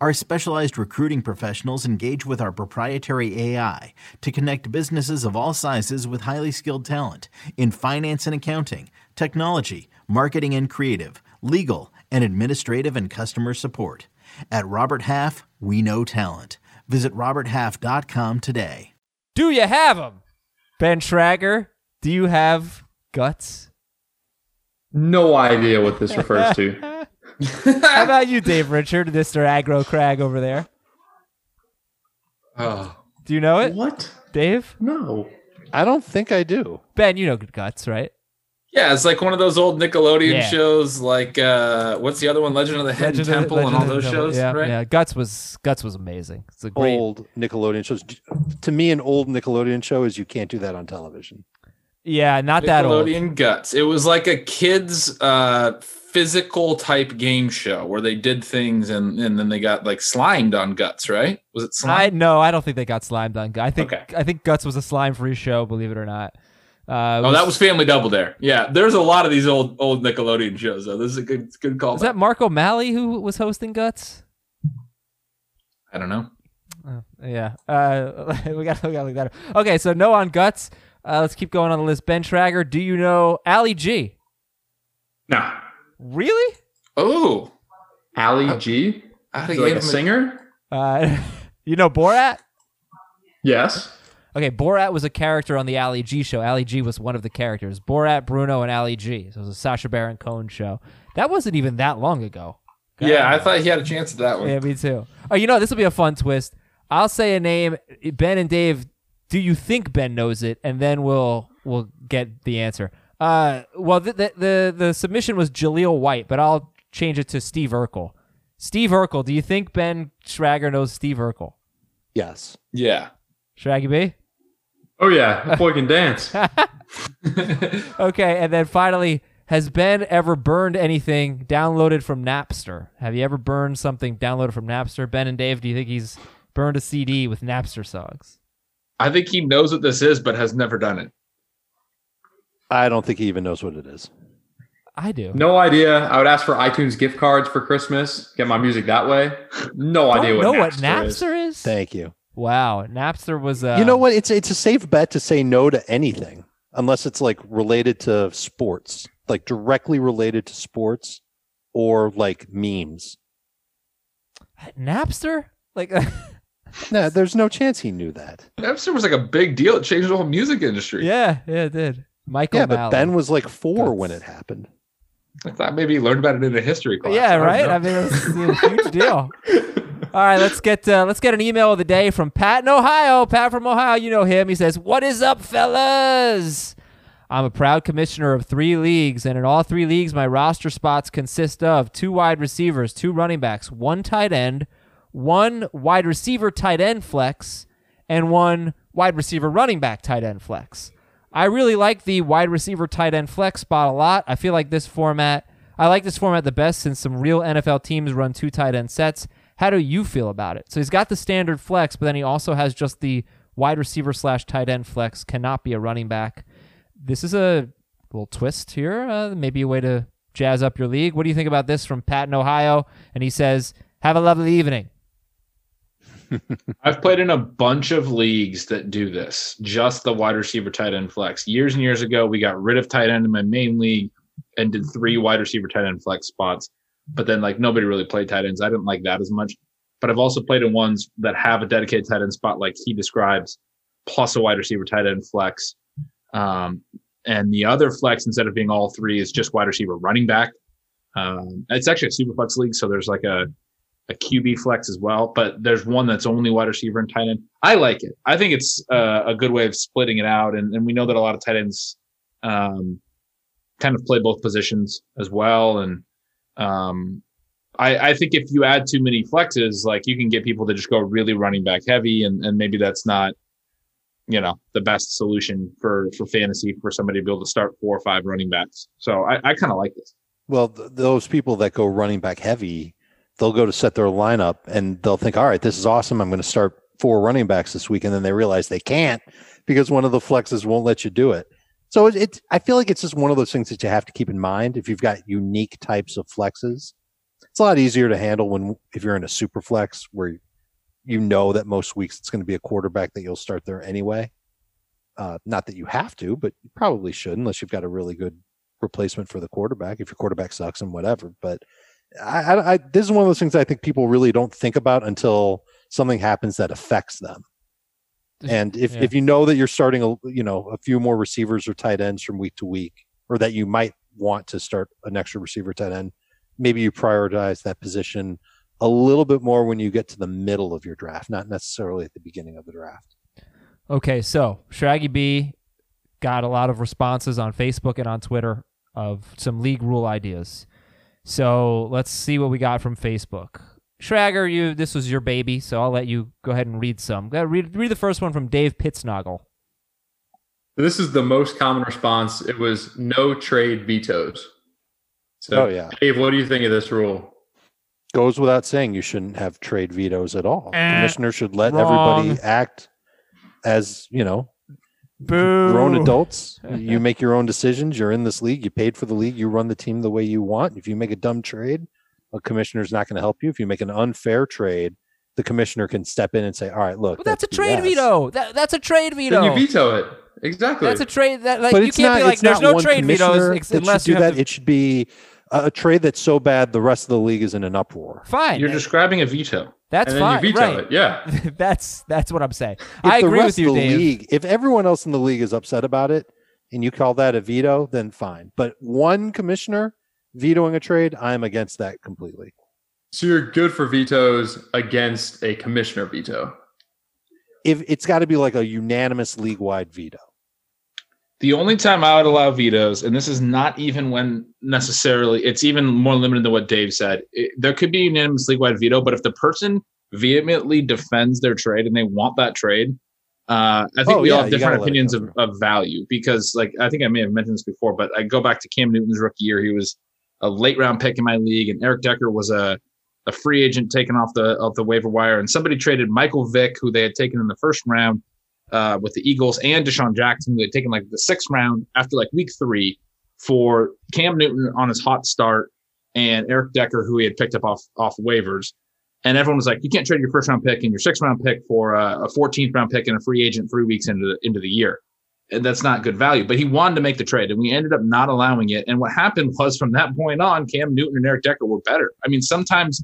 Our specialized recruiting professionals engage with our proprietary AI to connect businesses of all sizes with highly skilled talent in finance and accounting, technology, marketing and creative, legal, and administrative and customer support. At Robert Half, we know talent. Visit RobertHalf.com today. Do you have them? Ben Schragger, do you have guts? No idea what this refers to. How about you, Dave Richard, Mr. Aggro Crag over there? Oh. Do you know it? What? Dave? No. I don't think I do. Ben, you know Guts, right? Yeah, it's like one of those old Nickelodeon yeah. shows, like uh, what's the other one, Legend of the Hidden Temple, and all those shows. Yeah, right? yeah. Guts was Guts was amazing. It's a great old Nickelodeon shows. To me, an old Nickelodeon show is you can't do that on television. Yeah, not that old. Nickelodeon Guts. It was like a kids uh physical type game show where they did things and and then they got like slimed on Guts, right? Was it slime? I no, I don't think they got slimed on Guts. I think okay. I think Guts was a slime free show, believe it or not. Uh, oh, was, that was Family Double Dare. Yeah, there's a lot of these old old Nickelodeon shows though. This is a good good call. Is that Mark O'Malley who was hosting Guts? I don't know. Uh, yeah, uh, we got we got to look that up. Okay, so no on guts. Uh, let's keep going on the list. Ben Trager, do you know Ali G? No. Really? Oh, Ali G. out Is he like a singer? Uh, you know Borat? Yes. Okay, Borat was a character on the Ali G show. Ali G was one of the characters. Borat, Bruno, and Ali G. So it was a Sacha Baron Cohen show. That wasn't even that long ago. Yeah, I thought he had a chance at that one. Yeah, me too. Oh, you know, this will be a fun twist. I'll say a name. Ben and Dave, do you think Ben knows it? And then we'll we'll get the answer. Uh, well, the the the, the submission was Jaleel White, but I'll change it to Steve Urkel. Steve Urkel, do you think Ben Schragger knows Steve Urkel? Yes. Yeah. Shraggy B? Oh yeah, that boy can dance. Okay, and then finally, has Ben ever burned anything downloaded from Napster? Have you ever burned something downloaded from Napster? Ben and Dave, do you think he's burned a CD with Napster songs? I think he knows what this is, but has never done it. I don't think he even knows what it is. I do. No idea. I would ask for iTunes gift cards for Christmas. Get my music that way. No Don't idea what know Napster what is. Napster is? Thank you. Wow, Napster was. Uh, you know what? It's it's a safe bet to say no to anything unless it's like related to sports, like directly related to sports or like memes. Napster? Like, No, there's no chance he knew that. Napster was like a big deal. It changed the whole music industry. yeah, yeah, it did. Michael Yeah, but Mallon. Ben was like four That's- when it happened. I thought maybe he learned about it in a history class. Yeah, I right. know. I mean, it was a huge deal. All right, let's get uh, let's get an email of the day from Pat in Ohio. Pat from Ohio, you know him. He says, "What is up, fellas? I'm a proud commissioner of three leagues, and in all three leagues, my roster spots consist of two wide receivers, two running backs, one tight end, one wide receiver tight end flex, and one wide receiver running back tight end flex. I really like the wide receiver tight end flex spot a lot. I feel like this format, I like this format the best since some real NFL teams run two tight end sets. How do you feel about it? So he's got the standard flex, but then he also has just the wide receiver slash tight end flex, cannot be a running back. This is a little twist here, uh, maybe a way to jazz up your league. What do you think about this from Pat in Ohio? And he says, Have a lovely evening. I've played in a bunch of leagues that do this, just the wide receiver tight end flex. Years and years ago, we got rid of tight end in my main league and did three wide receiver tight end flex spots. But then, like, nobody really played tight ends. I didn't like that as much. But I've also played in ones that have a dedicated tight end spot, like he describes, plus a wide receiver tight end flex. Um, and the other flex, instead of being all three, is just wide receiver running back. Um, it's actually a super flex league, so there's like a a QB flex as well, but there's one that's only wide receiver and tight end. I like it. I think it's uh, a good way of splitting it out, and, and we know that a lot of tight ends um, kind of play both positions as well. And um, I, I think if you add too many flexes, like you can get people to just go really running back heavy, and, and maybe that's not you know the best solution for for fantasy for somebody to be able to start four or five running backs. So I, I kind of like this. Well, th- those people that go running back heavy, they'll go to set their lineup and they'll think, all right, this is awesome. I'm going to start four running backs this week. And then they realize they can't because one of the flexes won't let you do it. So it's, it, I feel like it's just one of those things that you have to keep in mind. If you've got unique types of flexes, it's a lot easier to handle when, if you're in a super flex where you know that most weeks it's going to be a quarterback that you'll start there anyway. Uh, not that you have to, but you probably should unless you've got a really good replacement for the quarterback if your quarterback sucks and whatever. But I, I, I, this is one of those things I think people really don't think about until something happens that affects them. And if, Yeah. if you know that you're starting a you know a few more receivers or tight ends from week to week, or that you might want to start an extra receiver tight end, maybe you prioritize that position a little bit more when you get to the middle of your draft, not necessarily at the beginning of the draft. Okay, so Shaggy B got a lot of responses on Facebook and on Twitter of some league rule ideas. So let's see what we got from Facebook. Schragger, you this was your baby, so I'll let you go ahead and read some. Go read read the first one from Dave Pittsnoggle. This is the most common response. It was no trade vetoes. So, Oh, yeah. Dave, what do you think of this rule? Goes without saying, you shouldn't have trade vetoes at all. Eh, Commissioner should let wrong. everybody act as you know Boo. grown adults. you make your own decisions. You're in this league. You paid for the league. You run the team the way you want. If you make a dumb trade, a commissioner's not going to help you. If you make an unfair trade, the commissioner can step in and say, "All right, look, well, that's, that's, a trade BS. veto. That, that's a trade veto. Then you veto it. Exactly. That's a trade that like but you can't not, be like there's no trade vetoes ex- unless you do that. To... It should be a trade that's so bad the rest of the league is in an uproar. Fine. You're describing a veto. That's fine. You veto right. it. Yeah. that's that's what I'm saying. If I agree with you, Dave. League, if everyone else in the league is upset about it and you call that a veto, then fine. But one commissioner vetoing a trade, I'm against that completely. So you're good for vetoes against a commissioner veto. If it's got to be like a unanimous league wide veto. The only time I would allow vetoes, and this is not even when necessarily, it's even more limited than what Dave said. It, there could be unanimous league wide veto, but if the person vehemently defends their trade and they want that trade, uh, I think oh, we yeah, all have different opinions of, of value because, like, I think I may have mentioned this before, but I go back to Cam Newton's rookie year. He was a late round pick in my league, and Eric Decker was a a free agent taken off the off the waiver wire, and somebody traded Michael Vick, who they had taken in the first round uh, with the Eagles, and DeSean Jackson, who had taken like the sixth round after like week three for Cam Newton on his hot start, and Eric Decker, who he had picked up off off waivers. And everyone was like, "You can't trade your first round pick and your sixth round pick for a, a 14th round pick and a free agent three weeks into the, into the year." And that's not good value. But he wanted to make the trade, and we ended up not allowing it. And what happened was, from that point on, Cam Newton and Eric Decker were better. I mean, sometimes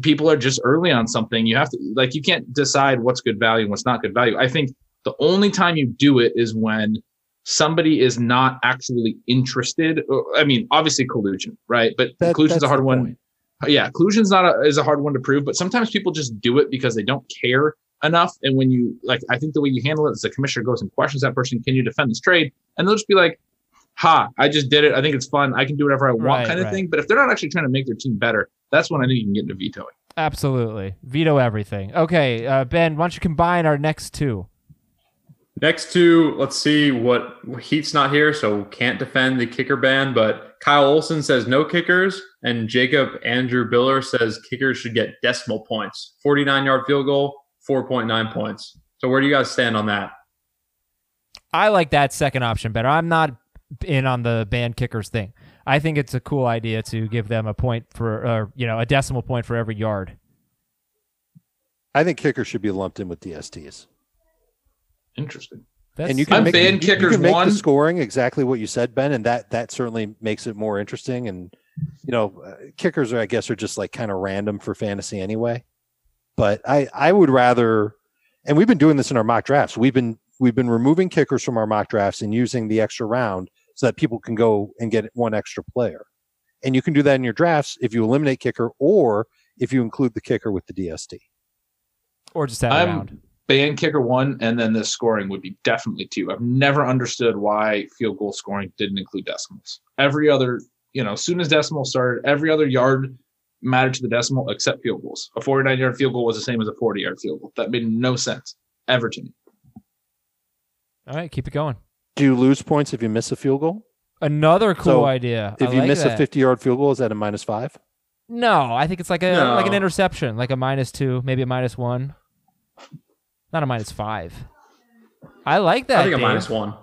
people are just early on something. You have to like you can't decide what's good value and what's not good value. I think the only time you do it is when somebody is not actually interested. Uh, I mean, obviously collusion, right? But that, collusion's a hard one. Point. Yeah, collusion's not a, is a hard one to prove, but sometimes people just do it because they don't care enough. And when you like, I think the way you handle it is the commissioner goes and questions that person, "Can you defend this trade?" And they'll just be like, "Ha, I just did it. I think it's fun. I can do whatever I want," right, kind of right. thing. But if they're not actually trying to make their team better, that's when I think you can get into vetoing. Absolutely. Veto everything. Okay, uh, Ben, why don't you combine our next two? Next two, let's see what Heath's not here, so can't defend the kicker ban. But Kyle Olson says no kickers, and Jacob Andrew Biller says kickers should get decimal points. 49 yard field goal, 4.9 points. So where do you guys stand on that? I like that second option better. I'm not in on the ban kickers thing. I think it's a cool idea to give them a point for, uh, you know, a decimal point for every yard. I think kickers should be lumped in with DSTs. Interesting. That's, and you can I'm make, you, kickers you can make one. the scoring exactly what you said, Ben, and that that certainly makes it more interesting. And you know, uh, kickers are, I guess, are just like kind of random for fantasy anyway. But I I would rather, and we've been doing this in our mock drafts. We've been we've been removing kickers from our mock drafts and using the extra round so that people can go and get one extra player. And you can do that in your drafts if you eliminate kicker or if you include the kicker with the DST. Or just have I'm round. ban kicker one, and then the scoring would be definitely two. I've never understood why field goal scoring didn't include decimals. Every other, you know, as soon as decimal started, every other yard mattered to the decimal except field goals. A 49 yard field goal was the same as a 40 yard field goal. That made no sense ever to me. All right, keep it going. Do you lose points if you miss a field goal? Another cool so idea. If I you like miss that. a 50 yard field goal, is that a minus five? No, I think it's like a no. like an interception, like a minus two, maybe a minus one. Not a minus five. I like that. I think Dave. a minus one.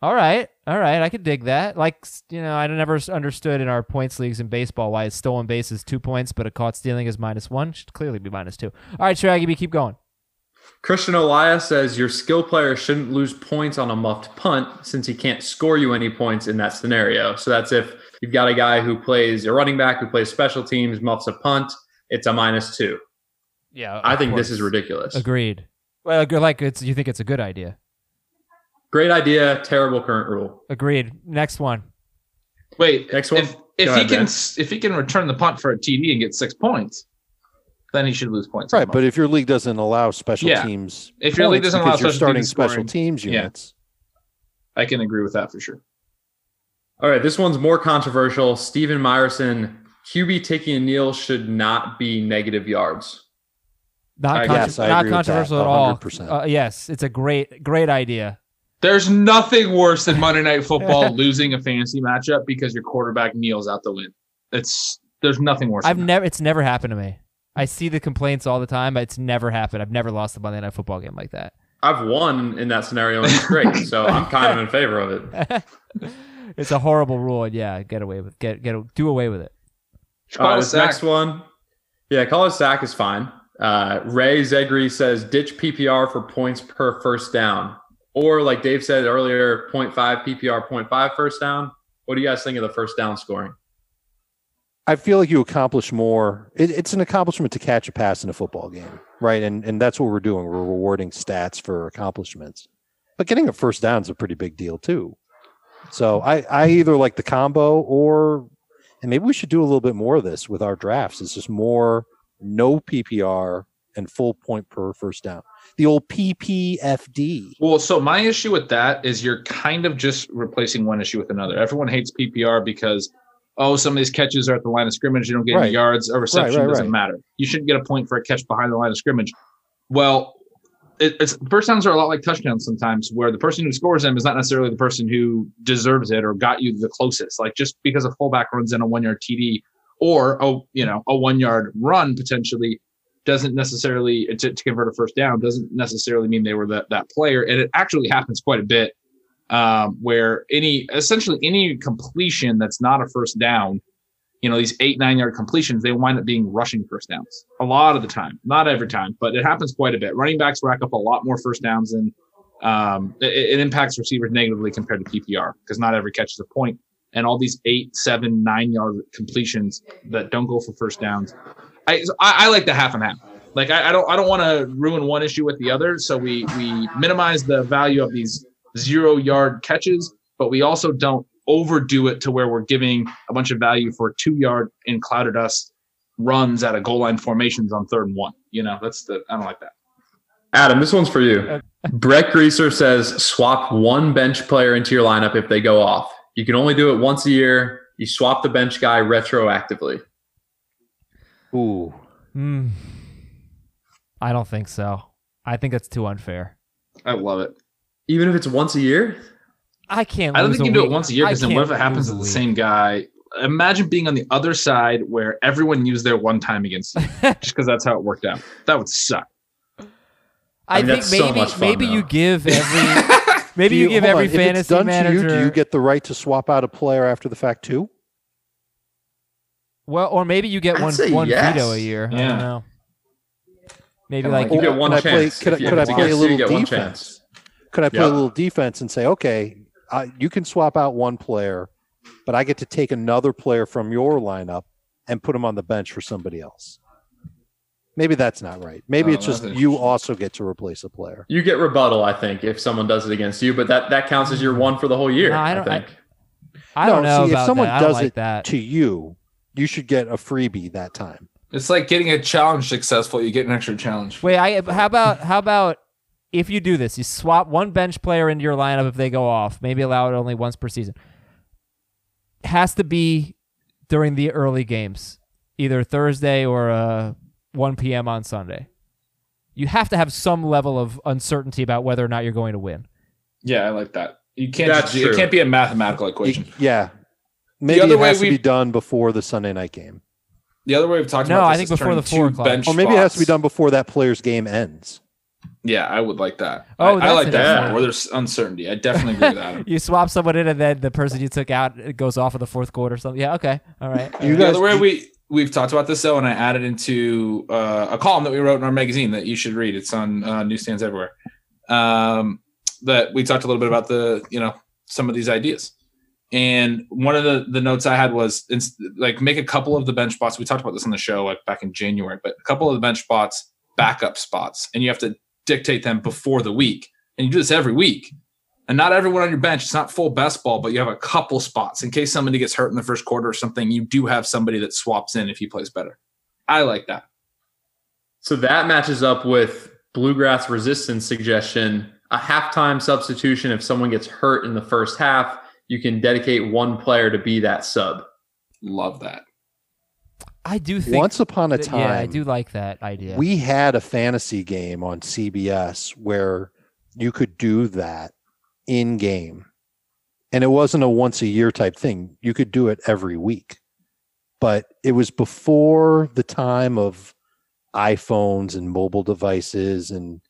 All right, all right, I could dig that. Like you know, I never understood in our points leagues in baseball why a stolen base is two points, but a caught stealing is minus one. Should clearly be minus two. All right, Shaggy, keep going. Christian Elias says your skill player shouldn't lose points on a muffed punt since he can't score you any points in that scenario. So that's if you've got a guy who plays a running back who plays special teams, muffs a punt, it's a minus two. Yeah, I think course. this is ridiculous. Agreed. Well, like it's you think it's a good idea. Great idea. Terrible current rule. Agreed. Next one. Wait, next one. If, if he ahead, can, ben. if he can return the punt for a TD and get six points, then he should lose points. Right, but if your league doesn't allow special yeah. teams, if your league doesn't allow you're starting special teams units, yeah. I can agree with that for sure. All right, this one's more controversial. Stephen Meyerson, QB taking a kneel should not be negative yards. Not, con- yes, not controversial at all. Uh, yes, it's a great, great idea. There's nothing worse than Monday Night Football losing a fantasy matchup because your quarterback kneels out the win. It's there's nothing worse. I've never. It's never happened to me. I see the complaints all the time, but it's never happened. I've never lost a Monday Night Football game like that. I've won in that scenario, and it's great. so I'm kind of in favor of it. it's a horrible rule, and yeah, get away with get get do away with it. Uh, this next one, yeah, call it sack is fine. Uh, Ray Zegri says ditch PPR for points per first down. Or like Dave said earlier, 0.5 PPR, 0.5 first down. What do you guys think of the first down scoring? I feel like you accomplish more. It, it's an accomplishment to catch a pass in a football game, right? And and that's what we're doing. We're rewarding stats for accomplishments. But getting a first down is a pretty big deal too. So I I either like the combo or and maybe we should do a little bit more of this with our drafts. It's just more no PPR and full point per first down. The old PPFD. Well, so my issue with that is you're kind of just replacing one issue with another. Everyone hates PPR because oh, some of these catches are at the line of scrimmage, you don't get Right. any yards, a reception right, doesn't right. matter. You shouldn't get a point for a catch behind the line of scrimmage. Well, it, it's first downs are a lot like touchdowns sometimes, where the person who scores them is not necessarily the person who deserves it or got you the closest. Like just because a fullback runs in a one yard TD or a you know a one yard run potentially doesn't necessarily to, to convert a first down doesn't necessarily mean they were that that player, and it actually happens quite a bit um, where any essentially any completion that's not a first down, you know, these eight nine yard completions, they wind up being rushing first downs a lot of the time, not every time, but it happens quite a bit. Running backs rack up a lot more first downs, and um, it, it impacts receivers negatively compared to PPR because not every catch is a point. And all these eight, seven, nine yard completions that don't go for first downs, I I, I like the half and half. Like I, I don't I don't want to ruin one issue with the other, so we we minimize the value of these zero yard catches, but we also don't overdo it to where we're giving a bunch of value for two yard in clouded us runs out of goal line formations on third and one. You know, that's the I don't like that. Adam, this one's for you. Brett Greaser says swap one bench player into your lineup if they go off. You can only do it once a year. You swap the bench guy retroactively. Ooh. Hmm. I don't think so. I think that's too unfair. I love it. Even if it's once a year? I can't. I don't think you can do it once a year because then what if it happens to the same guy? Imagine being on the other side where everyone used their one time against you just because that's how it worked out. That would suck. I, I mean, think that's so maybe much maybe you give every maybe Do you, give every on, fantasy done manager. To you, do you get the right to swap out a player after the fact too? well, or maybe you get I'd one one yes. veto a year. I Yeah. don't know. Maybe like like You get one can I play- chance. could I- could I play a little you get defense? Chance. Could I play Yeah. a little defense and say, okay, uh, you can swap out one player, but I get to take another player from your lineup and put him on the bench for somebody else? Maybe that's not right. Maybe Oh, it's just you also get to replace a player. You get rebuttal, I think, if someone does it against you, but that, that counts as your one for the whole year. No, I I, don't- I- think. I don't No, know see, if someone that. Does like it that. To you, you should get a freebie that time. It's like getting a challenge successful. You get an extra challenge. Wait, I how about how about if you do this, you swap one bench player into your lineup if they go off, maybe allow it only once per season. Has to be during the early games, either Thursday or uh, 1 p.m. on Sunday. You have to have some level of uncertainty about whether or not you're going to win. Yeah, I like that. You can't. That's just, true. It can't be a mathematical You- equation. yeah. Maybe other it way has to be done before the Sunday night game. The other way we've talked No, about I think is before the four o'clock. bench Or maybe it has to be done before that player's game ends. Yeah, I would like that. Oh, I, I like that idea. more, where there's uncertainty. I definitely agree with that. You swap someone in, and then the person you took out goes off in the fourth quarter or something. Yeah, okay, all right. You the guys- other way we we've talked about this though, and I added into uh, a column that we wrote in our magazine that you should read. It's on uh, newsstands everywhere. Um, that we talked a little bit about the you know some of these ideas, and one of the the notes I had was ins- like make a couple of the bench spots. We talked about this on the show like back in January, but a couple of the bench spots backup spots, and you have to dictate them before the week, and you do this every week. And not everyone on your bench, it's not full best ball, but you have a couple spots in case somebody gets hurt in the first quarter or something. You do have somebody that swaps in if he plays better. I like that. So that matches up with bluegrass resistance suggestion. A halftime substitution. If someone gets hurt in the first half, you can dedicate one player to be that sub. Love that. I do think Once upon a that- time, Yeah, I do like that idea. we had a fantasy game on CBS where you could do that in game. And it wasn't a once a year type thing. You could do it every week. But it was before the time of iPhones and mobile devices and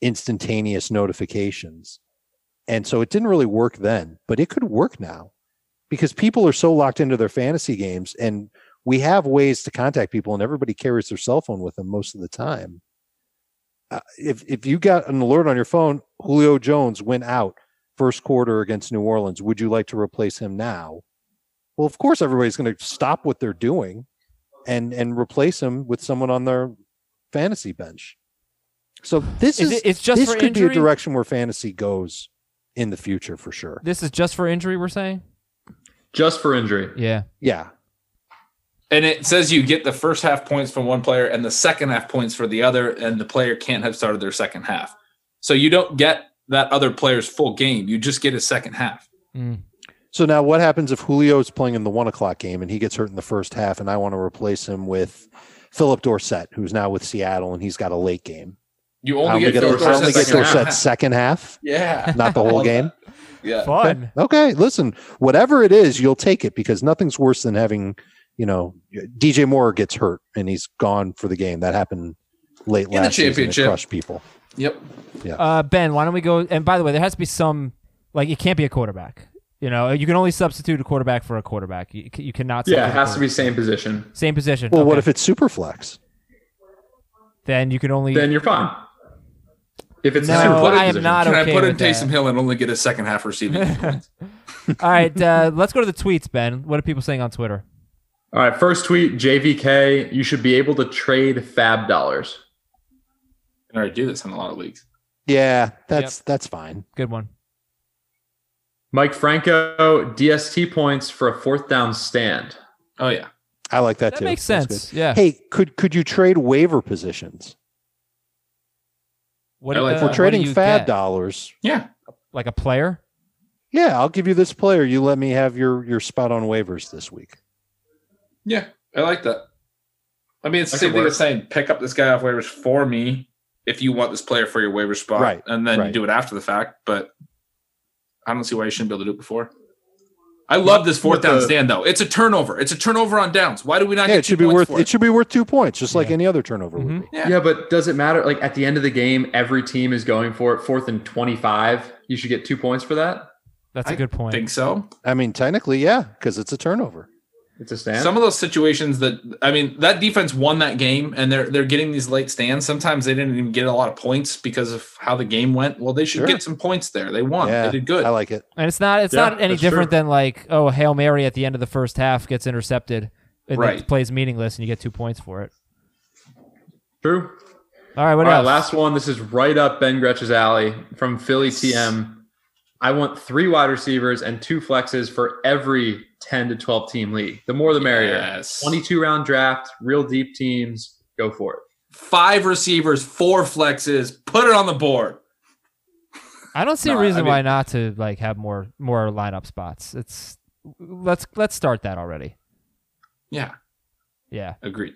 instantaneous notifications. And so it didn't really work then, but it could work now because people are so locked into their fantasy games and we have ways to contact people, and everybody carries their cell phone with them most of the time. Uh, if if you got an alert on your phone, Julio Jones went out first quarter against New Orleans. Would you like to replace him now? Well, of course, everybody's going to stop what they're doing and and replace him with someone on their fantasy bench. So this Is is, it- it's just this for could be a direction where fantasy goes in the future for sure. This is just for injury. We're saying. Just for injury. Yeah. Yeah, And it says you get the first half points from one player and the second half points for the other, and the player can't have started their second half. So you don't get that other player's full game. You just get his second half. Mm. So now, what happens if Julio is playing in the one o'clock game and he gets hurt in the first half, and I want to replace him with Phillip Dorsett, who's now with Seattle, and he's got a late game? You only only get, get, Dorsett's I only get second half. Second half, Yeah. not the whole game. that. Yeah. Fun. Okay, listen, whatever it is, you'll take it because nothing's worse than having, you know, DJ Moore gets hurt and he's gone for the game. That happened late last In the last season. It championship. crushed people. Yep. Uh, ben, why don't we go? And by the way, there has to be some like it can't be a quarterback. You know, you can only substitute a quarterback for a quarterback. You, you cannot. Yeah, it has to be same position. same position. Well, what if it's super flex? then you can only? Then you're fine. If it's No, the super I am position. not Can okay I put in with that. Taysom Hill and only get a second half receiving? All right, uh, let's go to the tweets, Ben. What are people saying on Twitter? All right, first tweet, JVK, you should be able to trade FAAB dollars. I can already do this in a lot of leagues. Yeah, that's that's fine. Good one. Mike Franco, DST points for a fourth down stand. Oh yeah. I like that, That too. makes sense. Yeah. Hey, could could you trade waiver positions? What, I like uh. We're trading do FAAB get? dollars. Yeah. like a player. Yeah, I'll give you this player. You let me have your your spot on waivers this week. Yeah. I like that. I mean, it's the same thing work. as saying pick up this guy off waivers for me if you want this player for your waiver spot, Right, and then right. do it after the fact. But I don't see why you shouldn't be able to do it before. I love this fourth down the- stand though. It's a turnover. It's a turnover on downs. Why do we not? Yeah, get it should be worth for it should be worth two points, just like Yeah. any other turnover would Mhm. be. Yeah. Yeah, but does it matter? Like at the end of the game, every team is going for it. Fourth and 25. You should get two points for that. That's a I good point. think so. I mean, technically, yeah, because it's a turnover. It's a stand. Some of those situations that I mean, that defense won that game, and they're they're getting these late stands. Sometimes they didn't even get a lot of points because of how the game went. Well, they should Sure. get some points there. They won. yeah, They did good. I like it. And it's not it's Yeah, not any different true. than like oh hail mary at the end of the first half gets intercepted and Right. the play's meaningless and you get two points for it. True. All right, what All right, else? last one. This is right up Ben Gretch's alley from Philly TM. I want three wide receivers and two flexes for every 10 to 12 team league. The more the merrier. Yes. 22 round draft, real deep teams. Go for it. Five receivers, four flexes. Put it on the board. I don't see No, a I reason mean- why not to like have more more lineup spots. It's let's let's start that already. Yeah, Yeah. agreed.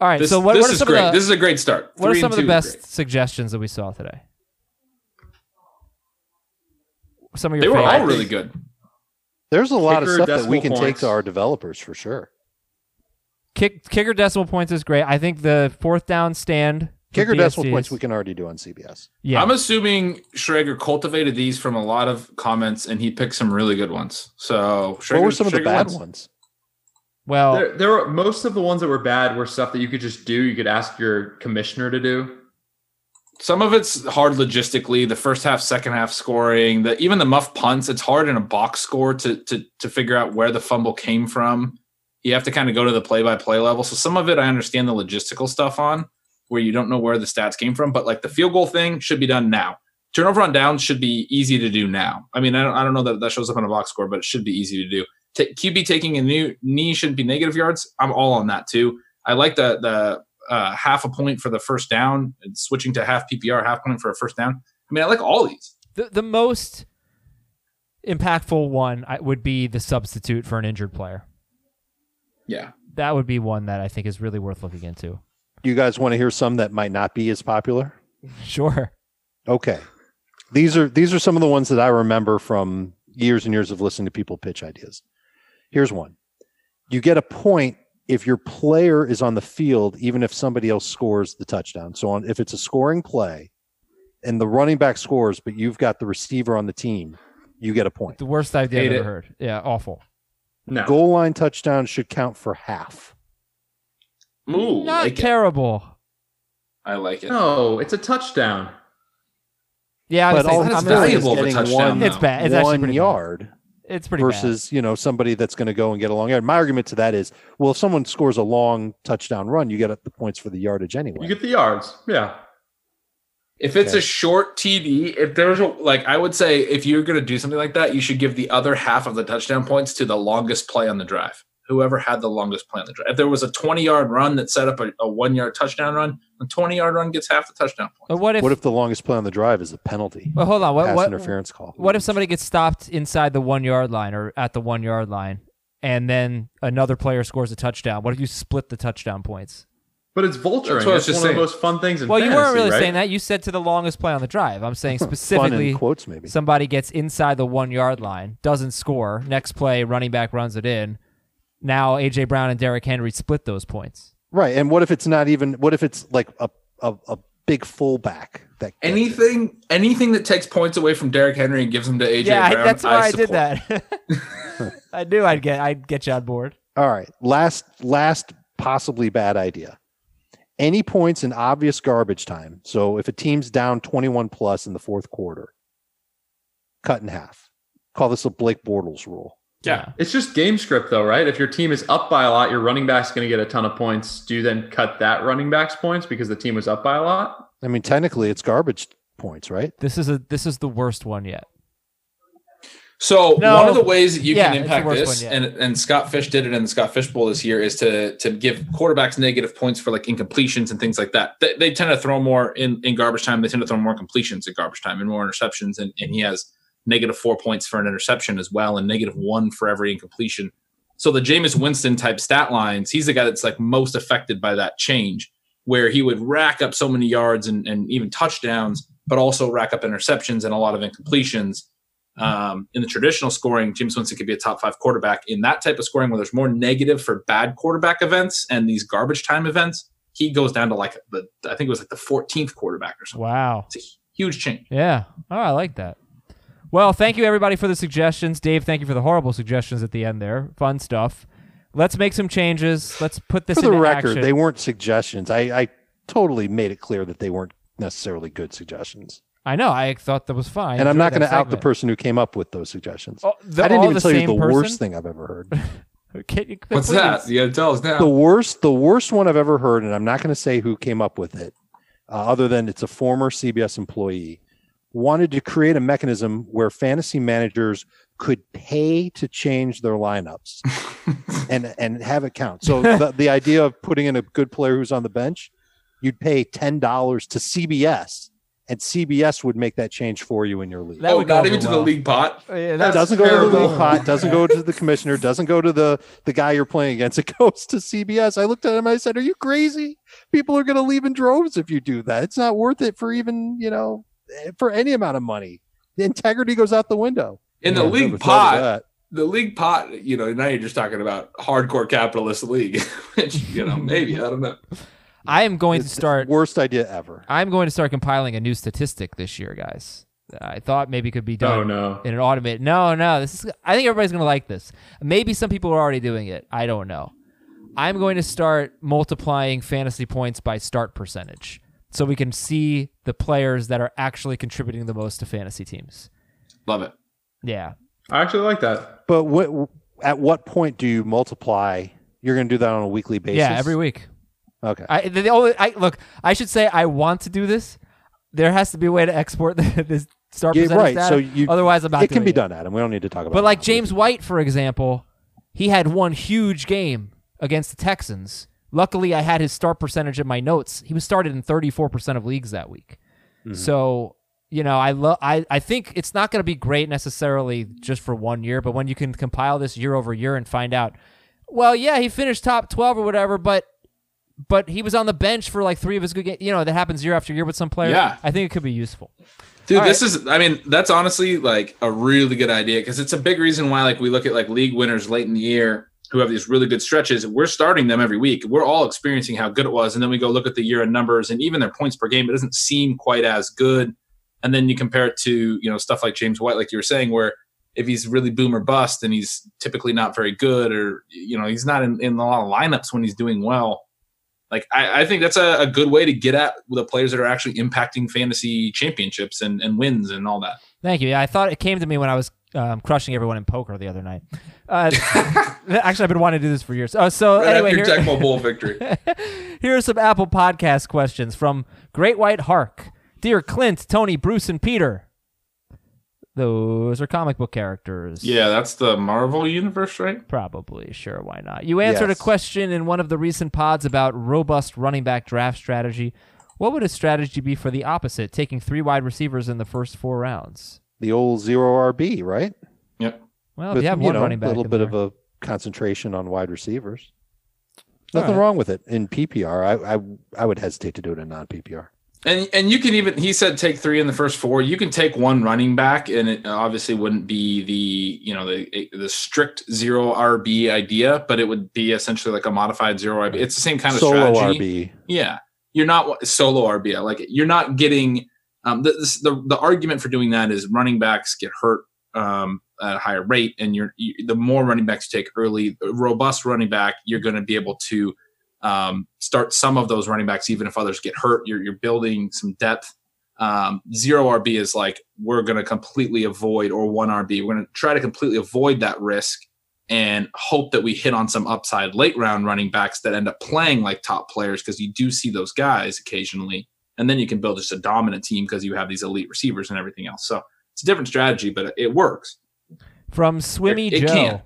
All right. This, so what, this what are is some great. of the this is a great start. what are some of the best great. suggestions that we saw today? Some of your They were all really good. There's a lot of stuff that we can decimal take to our developers for sure. Kick, kicker decimal points is great. I think the fourth down stand. for Kicker decimal points we can already do on CBS. Yeah. I'm assuming Schragger cultivated these from a lot of comments, and he picked some really good ones. So, Schragger, what were some of the bad wins. ones? well, There, there were most of the ones that were bad were stuff that you could just do. You could ask your commissioner to do. Some of it's hard logistically. The first half, second half scoring, the even the muff punts. It's hard in a box score to to to figure out where the fumble came from. You have to kind of go to the play by play level. So some of it I understand the logistical stuff on, where you don't know where the stats came from. But like the field goal thing should be done now. Turnover on downs should be easy to do now. I mean, I don't, I don't know that that shows up on a box score, but it should be easy to do. Ta QB taking a new knee shouldn't be negative yards. I'm all on that too. I like the the uh, half a point for the first down and switching to half PPR, half point for a first down. I mean, I like all these. the the most impactful one would be the substitute for an injured player. Yeah. That would be one that I think is really worth looking into. You guys want to hear some that might not be as popular? Sure. Okay. These are these are some of the ones that I remember from years and years of listening to people pitch ideas. Here's one. You get a point if your player is on the field even if somebody else scores the touchdown. So on if it's a scoring play and the running back scores but you've got the receiver on the team, you get a point. The worst idea Hate I've ever heard. Yeah, awful. No. Goal line touchdown should count for half. Ooh, Not like it. terrible. I like it. No, it's a touchdown. Yeah, I'm but saying, all I'm it's it's not- doing is valuable of a getting touchdown, one. It's bad. It's actually one pretty bad. Yard it's pretty bad. versus you know somebody that's going to go and get a long yard. My argument to that is, well, if someone scores a long touchdown run, you get the points for the yardage anyway. You get the yards. Yeah. If it's Okay. a short TD, if there's a like, I would say if you're going to do something like that, you should give the other half of the touchdown points to the longest play on the drive. Whoever had the longest play on the drive. If there was a 20 yard run that set up a, a one yard touchdown run, a 20 yard run gets half the touchdown points. But what if? what if the longest play on the drive is a penalty, well, hold on. What? pass What? interference call? What if somebody gets stopped inside the one yard line or at the one yard line, and then another player scores a touchdown? What if you split the touchdown points? But it's vulturing. That's what That's just one saying. of the most fun things in Well, you weren't really right? saying that. You said to the longest play on the drive. I'm saying specifically quotes maybe? somebody gets inside the one yard line, doesn't score. Next play, running back runs it in. Now AJ Brown and Derrick Henry split those points. Right. And what if it's not even? What if it's like a a, a big fullback that gets it? Anything, anything that takes points away from Derrick Henry and gives them to AJ yeah, I, Brown, that's why I, did that. I knew I'd get I'd get you on board. All right. Last last possibly bad idea. Any points in obvious garbage time. So if a team's down 21 plus in the fourth quarter, cut in half. Call this a Blake Bortles rule. Yeah. It's just game script, though, right? If your team is up by a lot, your running back's going to get a ton of points. Do you then cut that running back's points because the team was up by a lot? I mean, technically it's garbage points, right? This is a this is the worst one yet. So No. one of the ways that you Yeah, can impact this, and and Scott Fish did it in the Scott Fish Bowl this year, is to to give quarterbacks negative points for like incompletions and things like that. They, they tend to throw more in in garbage time. They tend to throw more completions in garbage time and more interceptions. And and he has negative four points for an interception as well, and negative one for every incompletion. So the Jameis Winston type stat lines, he's the guy that's like most affected by that change, where he would rack up so many yards and, and even touchdowns, but also rack up interceptions and a lot of incompletions. Um, in the traditional scoring, Jameis Winston could be a top five quarterback. In that type of scoring, where there's more negative for bad quarterback events and these garbage time events, he goes down to like the I think it was like the 14th quarterback or something. Wow. It's a huge change. Yeah. Oh, I like that. Well, thank you everybody for the suggestions. Dave, thank you for the horrible suggestions at the end there. Fun stuff. Let's make some changes. Let's put this For the into record, action. they weren't suggestions. I, I totally made it clear that they weren't necessarily good suggestions. I know. I thought that was fine. and I'm not going to out the person who came up with those suggestions. Oh, the- I didn't all even the tell you the person? worst thing I've ever heard. Can you- What's please. that? You gotta tell us now. the worst, the worst one I've ever heard, and I'm not going to say who came up with it, uh, other than it's a former CBS employee, wanted to create a mechanism where fantasy managers could pay to change their lineups and and have it count. So the, the idea of putting in a good player who's on the bench, you'd pay ten dollars to CBS, and CBS would make that change for you in your league. That oh, would go not over even to the league pot. Oh, yeah, It doesn't go to the terrible. league pot, doesn't go to the commissioner, doesn't go to the the guy you're playing against. It goes to CBS. I looked at him I said, "Are you crazy? People are going to leave in droves if you do that. It's not worth it for even you know for any amount of money. The integrity goes out the window." In the I've league never thought of pot, the league pot, you know, now you're just talking about hardcore capitalist league, which, you know, maybe, I don't know. I am going to It's the start. worst idea ever. I'm going to start compiling a new statistic this year, guys. I thought maybe could be done Oh, no. in an automated. No, no. This is. I think everybody's going to like this. Maybe some people are already doing it. I don't know. I'm going to start multiplying fantasy points by start percentage, so we can see the players that are actually contributing the most to fantasy teams. Love it. Yeah. I actually like that. But what, at what point do you multiply? You're going to do that on a weekly basis. Yeah, every week. Okay. I the, the only I look. I should say I want to do this. There has to be a way to export this start Yeah, percentage right. data. So you, Otherwise, I'm not. it can doing be done, Adam. We don't need to talk about. It. But like now. James White, for example, he had one huge game against the Texans. Luckily, I had his start percentage in my notes. He was started in 34% of leagues that week. Mm-hmm. So, you know, I love I, I think it's not going to be great necessarily just for one year, but when you can compile this year over year and find out, well, yeah, he finished top 12 or whatever, but but he was on the bench for like 3 of his good games. You know, that happens year after year with some players. Yeah. I think it could be useful. Dude, All this is I mean, that's honestly like a really good idea because it's a big reason why like we look at like league winners late in the year who have these really good stretches. We're starting them every week. We're all experiencing how good it was. And then we go look at the year in numbers and even their points per game, it doesn't seem quite as good. And then you compare it to, you know, stuff like James White, like you were saying, where if he's really boom or bust and he's typically not very good or you know, he's not in, in a lot of lineups when he's doing well. Like I, I think that's a, a, good way to get at the players that are actually impacting fantasy championships and, and wins and all that. Thank you. Yeah, I thought it came to me when I was um, crushing everyone in poker the other night. Uh, actually, I've been wanting to do this for years. Oh, so right anyway, after here, Bull victory. here are some Apple Podcast questions from Great White Hark. Dear Clint, Tony, Bruce, and Peter. Those are comic book characters. Yeah, that's the Marvel universe, right? Probably. Sure, why not? You answered yes. a question in one of the recent pods about robust running back draft strategy. What would a strategy be for the opposite, taking three wide receivers in the first four rounds? The old zero RB, right? Yep. Well, With, if you have one know, running back, a little bit there. of a concentration on wide receivers. Nothing right. wrong with it in PPR. I, I I would hesitate to do it in non PPR. And and you can even he said take three in the first four. You can take one running back, and it obviously wouldn't be the you know the the strict zero RB idea, but it would be essentially like a modified zero RB. It's the same kind of strategy. solo strategy. RB. Yeah, you're not solo RB. I like it. You're not getting um, the, the the argument for doing that is running backs get hurt um, at a higher rate, and you're you, the more running backs you take early, robust running back, you're going to be able to um, start some of those running backs, even if others get hurt. You're, you're building some depth. Um, zero RB is like we're going to completely avoid, or one RB. We're going to try to completely avoid that risk and hope that we hit on some upside late round running backs that end up playing like top players because you do see those guys occasionally. And then you can build just a dominant team because you have these elite receivers and everything else. So it's a different strategy, but it works. From Swimmy it, it Joe. Can.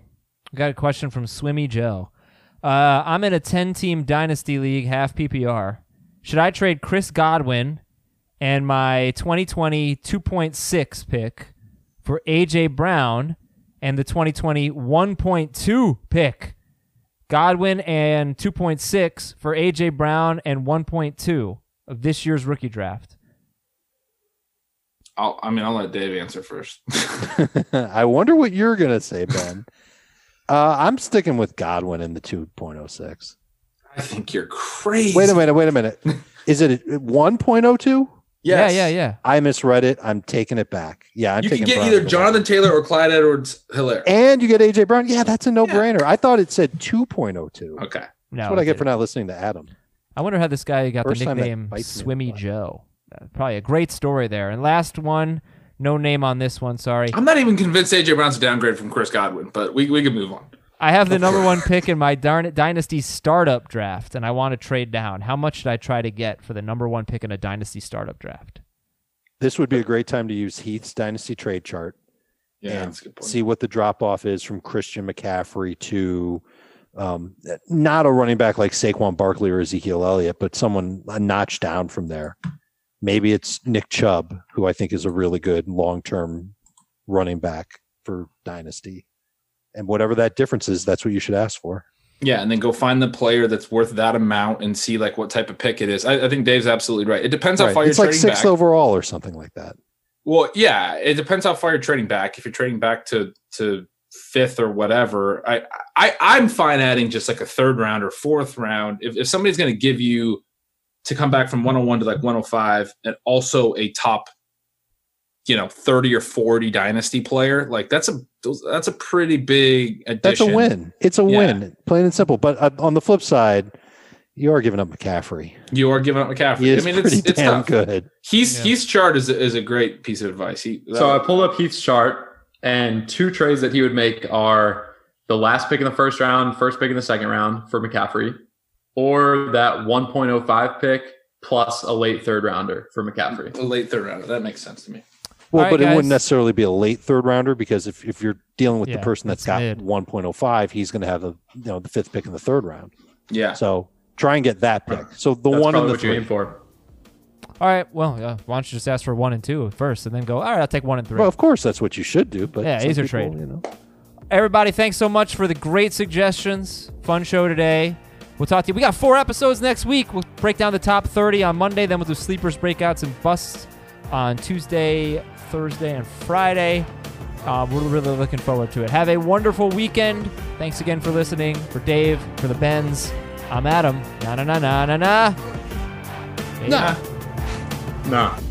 got a question from Swimmy Joe. Uh, I'm in a 10 team dynasty league, half PPR. Should I trade Chris Godwin and my 2020 2.6 pick for AJ Brown and the 2020 1.2 pick? Godwin and 2.6 for AJ Brown and 1.2 of this year's rookie draft. I'll, I mean, I'll let Dave answer first. I wonder what you're going to say, Ben. Uh, I'm sticking with Godwin in the 2.06. I think you're crazy. Wait a minute. Wait a minute. Is it 1.02? Yes. Yeah, yeah, yeah. I misread it. I'm taking it back. Yeah, I'm taking it back. you can get Brown either Jonathan Taylor or Clyde Edwards Helaire. And you get AJ Brown. Yeah, that's a no brainer. Yeah. I thought it said 2.02. Okay. No, that's what I get for not listening to Adam. I wonder how this guy got First the nickname Swimmy Joe. Uh, probably a great story there. And last one, no name on this one. Sorry. I'm not even convinced AJ Brown's a downgrade from Chris Godwin, but we we can move on. I have the number one pick in my darn dynasty startup draft, and I want to trade down. How much should I try to get for the number one pick in a dynasty startup draft? This would be a great time to use Heath's dynasty trade chart yeah, and see what the drop off is from Christian McCaffrey to um, not a running back like Saquon Barkley or Ezekiel Elliott, but someone a notch down from there. Maybe it's Nick Chubb, who I think is a really good long term running back for Dynasty. And whatever that difference is, that's what you should ask for. Yeah, and then go find the player that's worth that amount and see like what type of pick it is. I, I think Dave's absolutely right. It depends right. how far it's you're like six back. overall or something like that. Well, yeah, it depends how far you're trading back. If you're trading back to to fifth or whatever, I I I'm fine adding just like a third round or fourth round. If if somebody's going to give you to come back from 101 to like 105 and also a top you know 30 or 40 dynasty player like that's a that's a pretty big addition. that's a win it's a yeah. win plain and simple but uh, on the flip side you are giving up McCaffrey. You are giving up McCaffrey. I mean, it's, it's damn tough. good. He's yeah. Heath's chart is a, is a great piece of advice. He, so I pulled up Heath's chart, and two trades that he would make are the last pick in the first round, first pick in the second round for McCaffrey, or that 1.05 pick plus a late third rounder for McCaffrey. A late third rounder. That makes sense to me. Well, right, but guys. it wouldn't necessarily be a late third rounder because if, if you're dealing with yeah, the person that's got mid. 1.05, he's going to have a you know the fifth pick in the third round. Yeah. So try and get that pick. So the that's one and the what three. you aim for. All right. Well, yeah. Why don't you just ask for one and two first, and then go? All right, I'll take one and three. Well, of course, that's what you should do. But yeah, easier trade. You know. Everybody, thanks so much for the great suggestions. Fun show today. We'll talk to you. We got four episodes next week. We'll break down the top 30 on Monday. Then we'll do sleepers, breakouts, and busts on Tuesday, Thursday, and Friday. Uh, we're really looking forward to it. Have a wonderful weekend. Thanks again for listening. For Dave, for the Bens, I'm Adam. Na na na na na na. Nah. Nah.